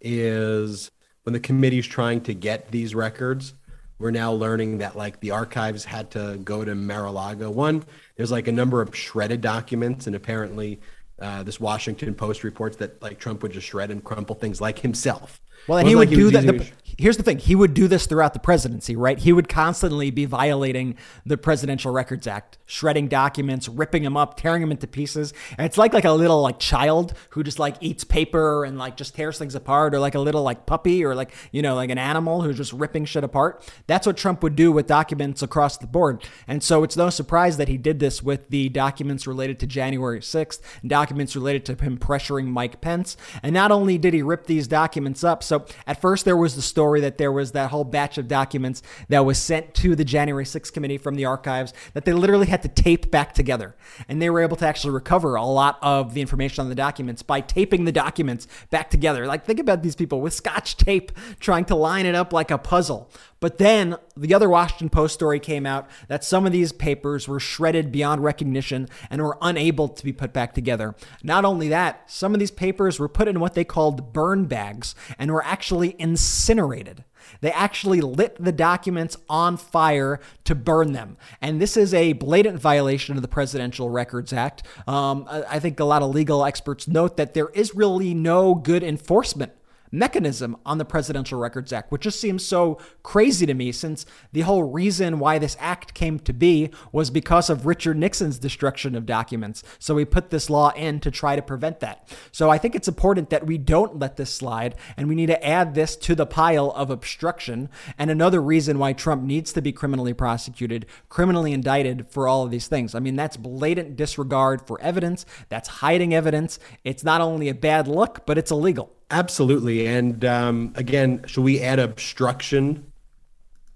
is when the committee's trying to get these records, we're now learning that like the archives had to go to Mar-a-Lago. One, there's like a number of shredded documents, and apparently uh, this Washington Post reports that like Trump would just shred and crumple things like himself. Well, and he would like do that. The, here's the thing: he would do this throughout the presidency, right? He would constantly be violating the Presidential Records Act, shredding documents, ripping them up, tearing them into pieces. And it's like like a little like child who just like eats paper and like just tears things apart, or like a little like puppy, or like you know like an animal who's just ripping shit apart. That's what Trump would do with documents across the board. And so it's no surprise that he did this with the documents related to January 6th, documents related to him pressuring Mike Pence. And not only did he rip these documents up, so at first there was the story that there was that whole batch of documents that was sent to the January 6th committee from the archives that they literally had to tape back together. And they were able to actually recover a lot of the information on the documents by taping the documents back together. Like, think about these people with scotch tape trying to line it up like a puzzle. But then the other Washington Post story came out that some of these papers were shredded beyond recognition and were unable to be put back together. Not only that, some of these papers were put in what they called burn bags and were actually incinerated. They actually lit the documents on fire to burn them. And this is a blatant violation of the Presidential Records Act. Um, I think a lot of legal experts note that there is really no good enforcement mechanism on the Presidential Records Act, which just seems so crazy to me since the whole reason why this act came to be was because of Richard Nixon's destruction of documents. So we put this law in to try to prevent that. So I think it's important that we don't let this slide and we need to add this to the pile of obstruction. And another reason why Trump needs to be criminally prosecuted, criminally indicted for all of these things. I mean, that's blatant disregard for evidence, that's hiding evidence. It's not only a bad look, but it's illegal. Absolutely. And um, again, should we add obstruction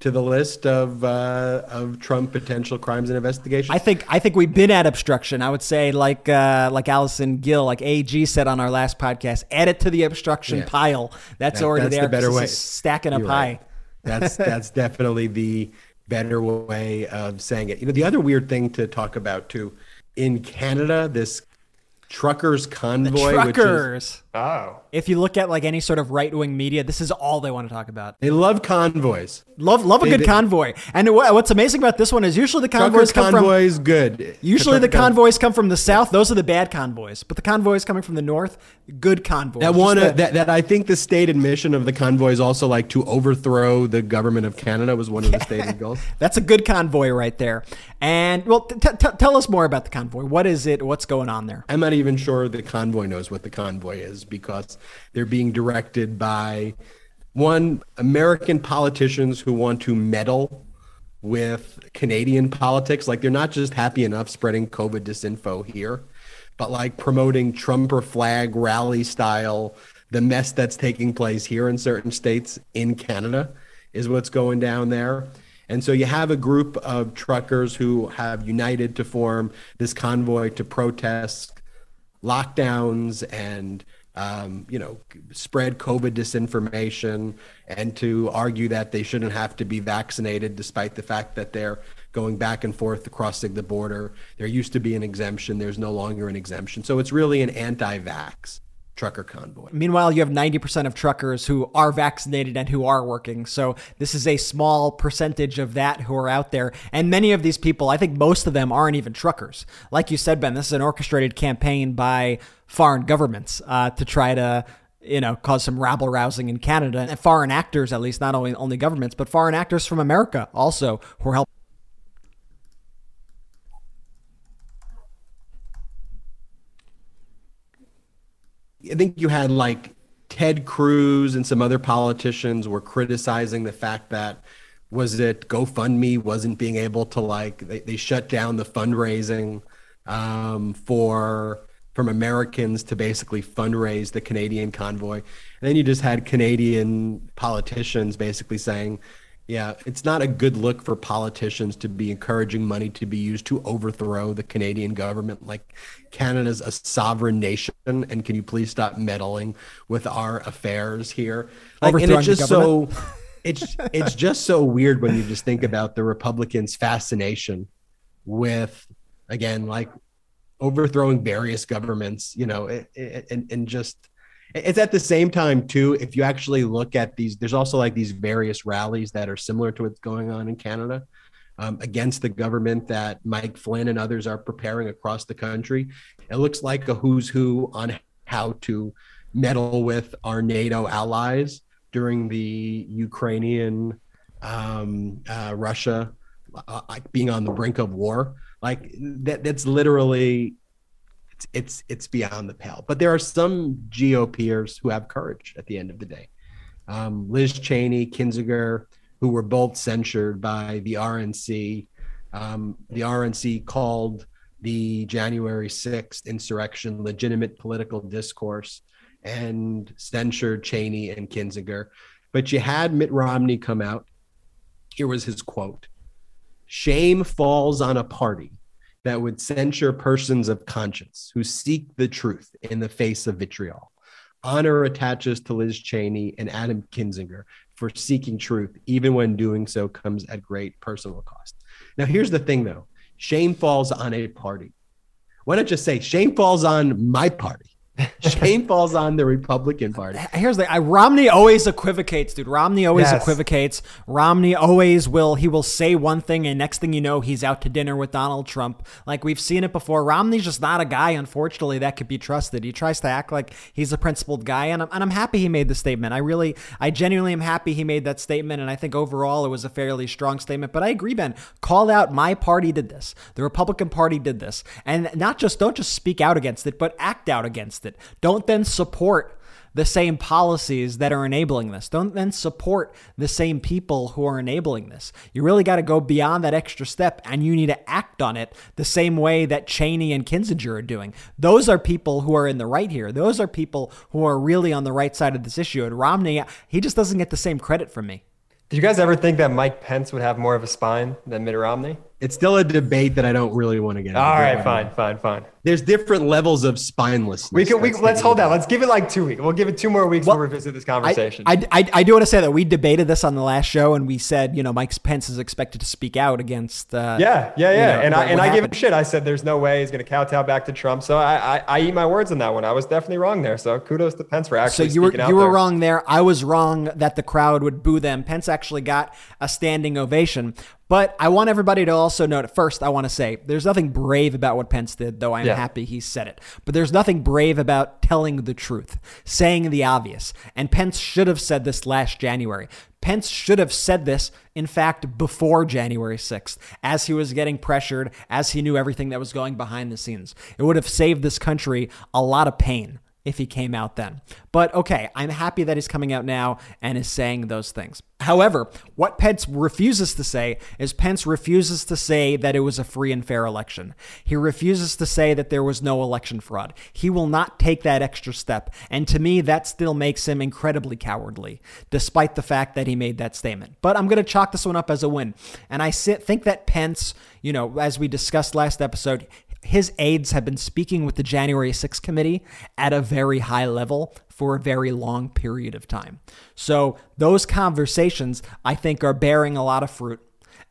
to the list of uh, of Trump potential crimes and investigations? I think I think we've been at obstruction. I would say like uh, like Allison Gill, like AG said on our last podcast, add it to the obstruction yeah. pile. That's that, already that's there. The better way. Stacking up You're high. Right. That's that's [laughs] definitely the better way of saying it. You know, the other weird thing to talk about too in Canada, this truckers convoy. The truckers. Is, oh. If you look at like any sort of right wing media, this is all they want to talk about. They love convoys. Love love a they, good they, convoy. And what's amazing about this one is usually the convoys truckers come convoys from good. Usually the convoys come from the south. Those are the bad convoys. But the convoys coming from the north, good convoys. That one uh, that, that I think the stated mission of the convoy is also like to overthrow the government of Canada was one of the stated goals. [laughs] That's a good convoy right there. And well, t- t- tell us more about the convoy. What is it? What's going on there? I'm not even sure the convoy knows what the convoy is because they're being directed by one American politicians who want to meddle with Canadian politics. Like they're not just happy enough spreading COVID disinfo here, but like promoting Trump or flag rally style, the mess that's taking place here in certain states in Canada is what's going down there. And so you have a group of truckers who have united to form this convoy to protest lockdowns and um, you know, spread COVID disinformation and to argue that they shouldn't have to be vaccinated, despite the fact that they're going back and forth crossing the border. There used to be an exemption, there's no longer an exemption. So it's really an anti vax trucker convoy. Meanwhile, you have 90% of truckers who are vaccinated and who are working. So this is a small percentage of that who are out there. And many of these people, I think most of them aren't even truckers. Like you said, Ben, this is an orchestrated campaign by foreign governments uh, to try to you know, cause some rabble rousing in Canada and foreign actors, at least not only only governments, but foreign actors from America also who are helping. I think you had like Ted Cruz and some other politicians were criticizing the fact that was it GoFundMe wasn't being able to like they, they shut down the fundraising um, for from Americans to basically fundraise the Canadian convoy. And then you just had Canadian politicians basically saying, yeah, it's not a good look for politicians to be encouraging money to be used to overthrow the Canadian government. Like Canada's a sovereign nation, and can you please stop meddling with our affairs here? Like, and it's just so [laughs] it's it's just so weird when you just think about the Republicans' fascination with again like overthrowing various governments, you know, and and just it's at the same time too if you actually look at these there's also like these various rallies that are similar to what's going on in canada um, against the government that mike flynn and others are preparing across the country. It looks like a who's who on how to meddle with our nato allies during the ukrainian um, uh, russia uh, being on the brink of war. Like that that's literally it's it's beyond the pale. But there are some GOPers who have courage at the end of the day. Um, Liz Cheney, Kinzinger, who were both censured by the RNC. Um, the RNC called the January 6th insurrection legitimate political discourse and censured Cheney and Kinzinger. But you had Mitt Romney come out. Here was his quote Shame falls on a party that would censure persons of conscience who seek the truth in the face of vitriol. Honor attaches to Liz Cheney and Adam Kinzinger for seeking truth, even when doing so comes at great personal cost. Now, here's the thing though shame falls on a party. Why not just say shame falls on my party? [laughs] Shame falls on the Republican Party. Here's the I, Romney always equivocates, dude. Romney always Yes. equivocates. Romney always will. He will say one thing, and next thing you know, he's out to dinner with Donald Trump. Like we've seen it before. Romney's just not a guy, unfortunately, that could be trusted. He tries to act like he's a principled guy, and I'm, and I'm happy he made the statement. I really, I genuinely am happy he made that statement, and I think overall it was a fairly strong statement. But I agree, Ben. Call out my party did this. The Republican Party did this, and not just don't just speak out against it, but act out against it. Don't then support the same policies that are enabling this. Don't then support the same people who are enabling this. You really got to go beyond that extra step and you need to act on it the same way that Cheney and Kinzinger are doing. Those are people who are in the right here. Those are people who are really on the right side of this issue. And Romney, he just doesn't get the same credit from me. Did you guys ever think that Mike Pence would have more of a spine than Mitt Romney? It's still a debate that I don't really want to get. All into. right, fine, fine, fine. There's different levels of spinelessness. We can we let's hold that. Let's give it like two weeks. We'll give it two more weeks. Well, we'll revisit this conversation. I, I, I do want to say that we debated this on the last show and we said, you know, Mike Pence is expected to speak out against. Uh, yeah, yeah, you yeah. know, and I what- and what I give him shit. I said there's no way he's going to kowtow back to Trump. So I, I I eat my words on that one. I was definitely wrong there. So kudos to Pence for So actually you were speaking out you were there. wrong there. I was wrong that the crowd would boo them. Pence actually got a standing ovation. But I want everybody to also note first, I want to say there's nothing brave about what Pence did, though I'm Yeah. happy he said it. But there's nothing brave about telling the truth, saying the obvious. And Pence should have said this last January. Pence should have said this, in fact, before January 6th, as he was getting pressured, as he knew everything that was going behind the scenes. It would have saved this country a lot of pain if he came out then. But okay, I'm happy that he's coming out now and is saying those things. However, what Pence refuses to say is Pence refuses to say that it was a free and fair election. He refuses to say that there was no election fraud. He will not take that extra step. And to me, that still makes him incredibly cowardly, despite the fact that he made that statement. But I'm going to chalk this one up as a win. And I think that Pence, you know, as we discussed last episode, his aides have been speaking with the January 6th committee at a very high level for a very long period of time. So those conversations, I think, are bearing a lot of fruit.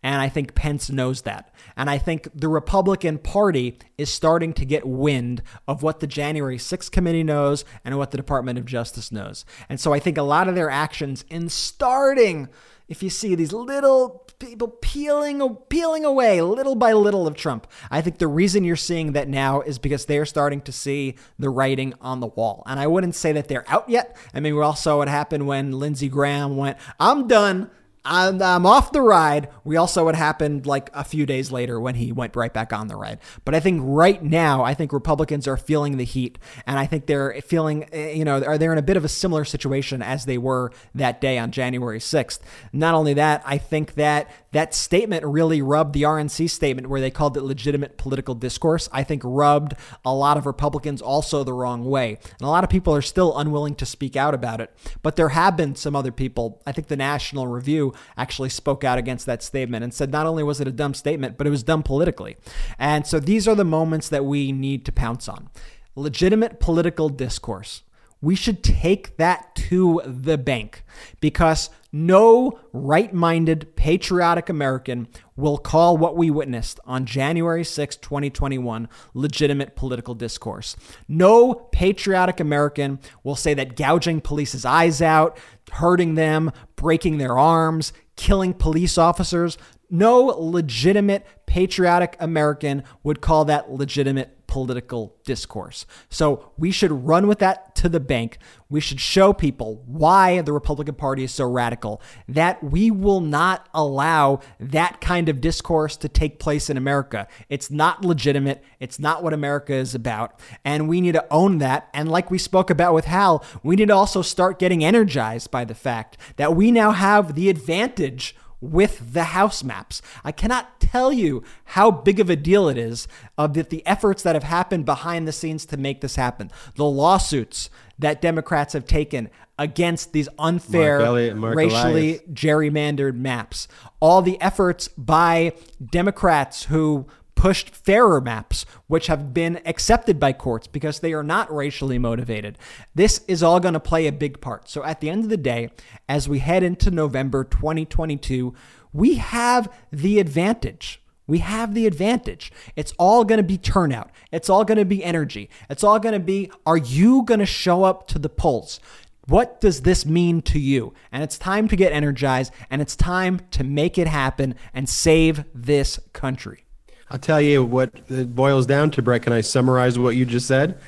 And I think Pence knows that. And I think the Republican Party is starting to get wind of what the January 6th committee knows and what the Department of Justice knows. And so I think a lot of their actions in starting, if you see these little people peeling peeling away little by little of Trump. I think the reason you're seeing that now is because they're starting to see the writing on the wall. And I wouldn't say that they're out yet. I mean, we all saw what happened when Lindsey Graham went, "I'm done." I'm, I'm off the ride. We all saw what happened like a few days later when he went right back on the ride. But I think right now, I think Republicans are feeling the heat, and I think they're feeling, eh, you know, are they're in a bit of a similar situation as they were that day on January 6th. Not only that, I think that that statement really rubbed the RNC statement where they called it legitimate political discourse. I think rubbed a lot of Republicans also the wrong way, and a lot of people are still unwilling to speak out about it. But there have been some other people. I think the National Review actually spoke out against that statement and said not only was it a dumb statement, but it was dumb politically. And so these are the moments that we need to pounce on. Legitimate political discourse. We should take that to the bank because no right minded, patriotic American will call what we witnessed on January 6, 2021, legitimate political discourse. No patriotic American will say that gouging police's eyes out, hurting them, breaking their arms, killing police officers, no legitimate patriotic American would call that legitimate political discourse. So we should run with that to the bank. We should show people why the Republican Party is so radical, that we will not allow that kind of discourse to take place in America. It's not legitimate. It's not what America is about. And we need to own that. And like we spoke about with Hal, we need to also start getting energized by the fact that we now have the advantage with the house maps. I cannot tell you how big of a deal it is of that the efforts that have happened behind the scenes to make this happen. The lawsuits that Democrats have taken against these unfair, Marc Elias, Mark racially Elias. gerrymandered maps. All the efforts by Democrats who pushed fairer maps, which have been accepted by courts because they are not racially motivated. This is all going to play a big part. So at the end of the day, as we head into November 2022, we have the advantage. We have the advantage. It's all going to be turnout. It's all going to be energy. It's all going to be are you going to show up to the polls? What does this mean to you? And it's time to get energized and it's time to make it happen and save this country. I'll tell you what it boils down to, Brett. Can I summarize what you just said?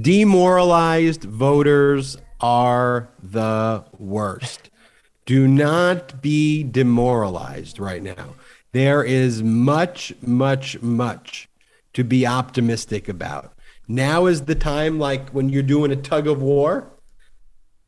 Demoralized voters are the worst. Do not be demoralized right now. There is much, much, much to be optimistic about. Now is the time, like when you're doing a tug of war,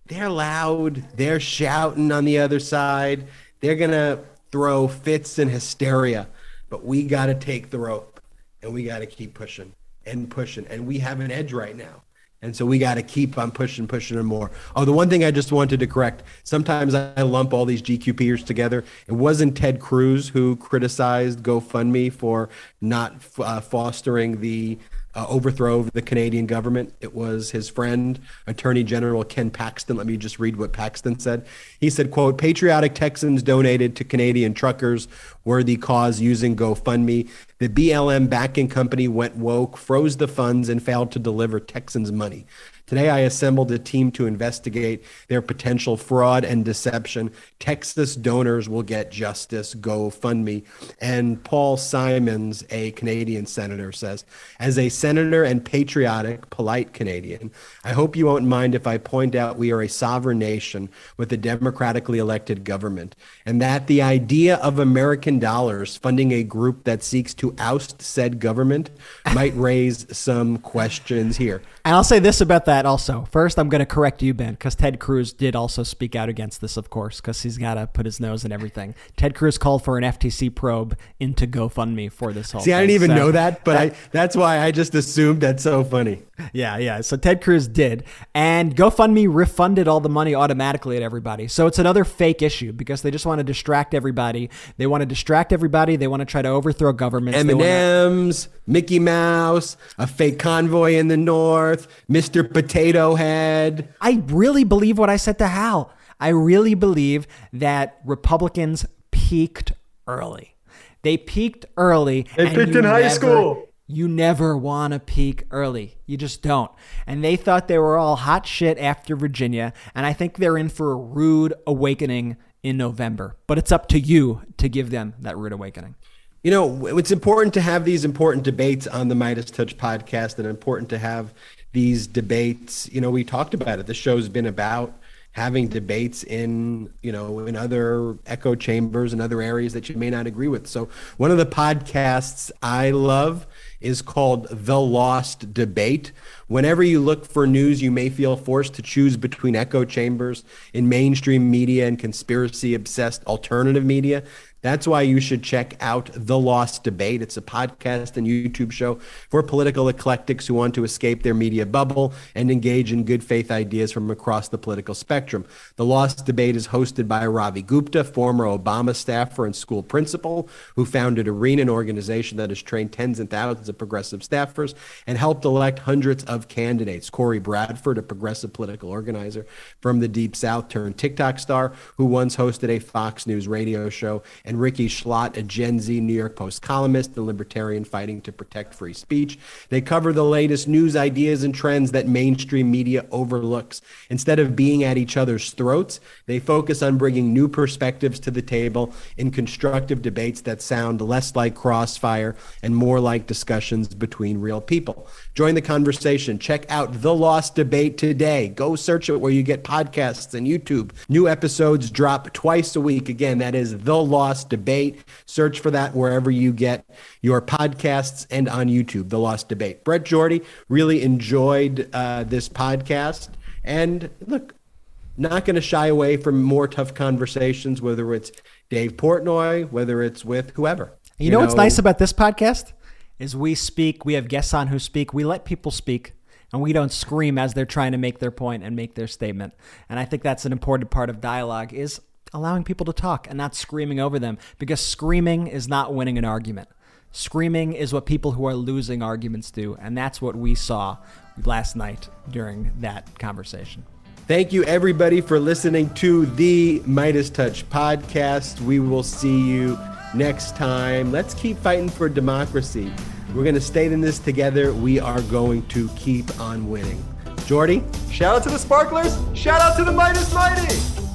they're loud, they're shouting on the other side, they're going to throw fits and hysteria, but we got to take the rope and we got to keep pushing and pushing. And we have an edge right now. And so we got to keep on pushing, pushing and more. Oh, the one thing I just wanted to correct sometimes I lump all these GQPers together. It wasn't Ted Cruz who criticized GoFundMe for not uh, fostering the uh, overthrow of the Canadian government. It was his friend, Attorney General Ken Paxton. Let me just read what Paxton said. He said, quote, patriotic Texans donated to Canadian truckers worthy cause using GoFundMe. The BLM backing company went woke, froze the funds, and failed to deliver Texans money. Today, I assembled a team to investigate their potential fraud and deception. Texas donors will get justice. Go fund me. And Paula Simons, a Canadian senator, says, As a senator and patriotic, polite Canadian, I hope you won't mind if I point out we are a sovereign nation with a democratically elected government, and that the idea of American dollars funding a group that seeks to oust said government might raise some questions here. And I'll say this about that also. First, I'm going to correct you, Ben, because Ted Cruz did also speak out against this, of course, because he's got to put his nose in everything. Ted Cruz called for an FTC probe into GoFundMe for this whole. See, thing. I didn't even So know that, but that- I, that's why I just assumed that's so funny. Yeah, yeah. So Ted Cruz did. And GoFundMe refunded all the money automatically at everybody. So it's another fake issue because they just want to distract everybody. They want to distract everybody. They want to try to overthrow governments. They M&M's, Mickey Mouse, a fake convoy in the north, Mr. Potato Head. I really believe what I said to Hal. I really believe that Republicans peaked early. They peaked early. They peaked in high never- school. You never want to peak early. You just don't. And they thought they were all hot shit after Virginia. And I think they're in for a rude awakening in November. But it's up to you to give them that rude awakening. You know, it's important to have these important debates on the MeidasTouch podcast and important to have these debates. You know, we talked about it. The show's been about having debates in, you know, in other echo chambers and other areas that you may not agree with. So, one of the podcasts I love is called The Lost Debate. Whenever you look for news, you may feel forced to choose between echo chambers in mainstream media and conspiracy obsessed alternative media. That's why you should check out The Lost Debate. It's a podcast and YouTube show for political eclectics who want to escape their media bubble and engage in good faith ideas from across the political spectrum. The Lost Debate is hosted by Ravi Gupta, former Obama staffer and school principal, who founded Arena, an organization that has trained tens and thousands of progressive staffers and helped elect hundreds of candidates. Corey Bradford, a progressive political organizer from the Deep South turned TikTok star, who once hosted a Fox News radio show, and Rikki Schlott, a Gen Z New York Post columnist and libertarian fighting to protect free speech. They cover the latest news ideas and trends that mainstream media overlooks. Instead of being at each other's throats, they focus on bringing new perspectives to the table in constructive debates that sound less like crossfire and more like discussions between real people. Join the conversation. Check out The Lost Debate today. Go search it where you get podcasts and YouTube. New episodes drop twice a week. Again, that is The Lost Debate. Search for that wherever you get your podcasts and on YouTube, The Lost Debate. Brett Jordy really enjoyed uh, this podcast. And look, not going to shy away from more tough conversations, whether it's Dave Portnoy, whether it's with whoever. You, know, what's nice about this podcast is we speak, we have guests on who speak, we let people speak, and we don't scream as they're trying to make their point and make their statement. And I think that's an important part of dialogue is allowing people to talk and not screaming over them because screaming is not winning an argument. Screaming is what people who are losing arguments do, and that's what we saw last night during that conversation. Thank you, everybody, for listening to the MeidasTouch podcast. We will see you next time. Let's keep fighting for democracy. We're going to stay in this together. We are going to keep on winning. Jordy? Shout out to the Sparklers. Shout out to the Meidas Mighty.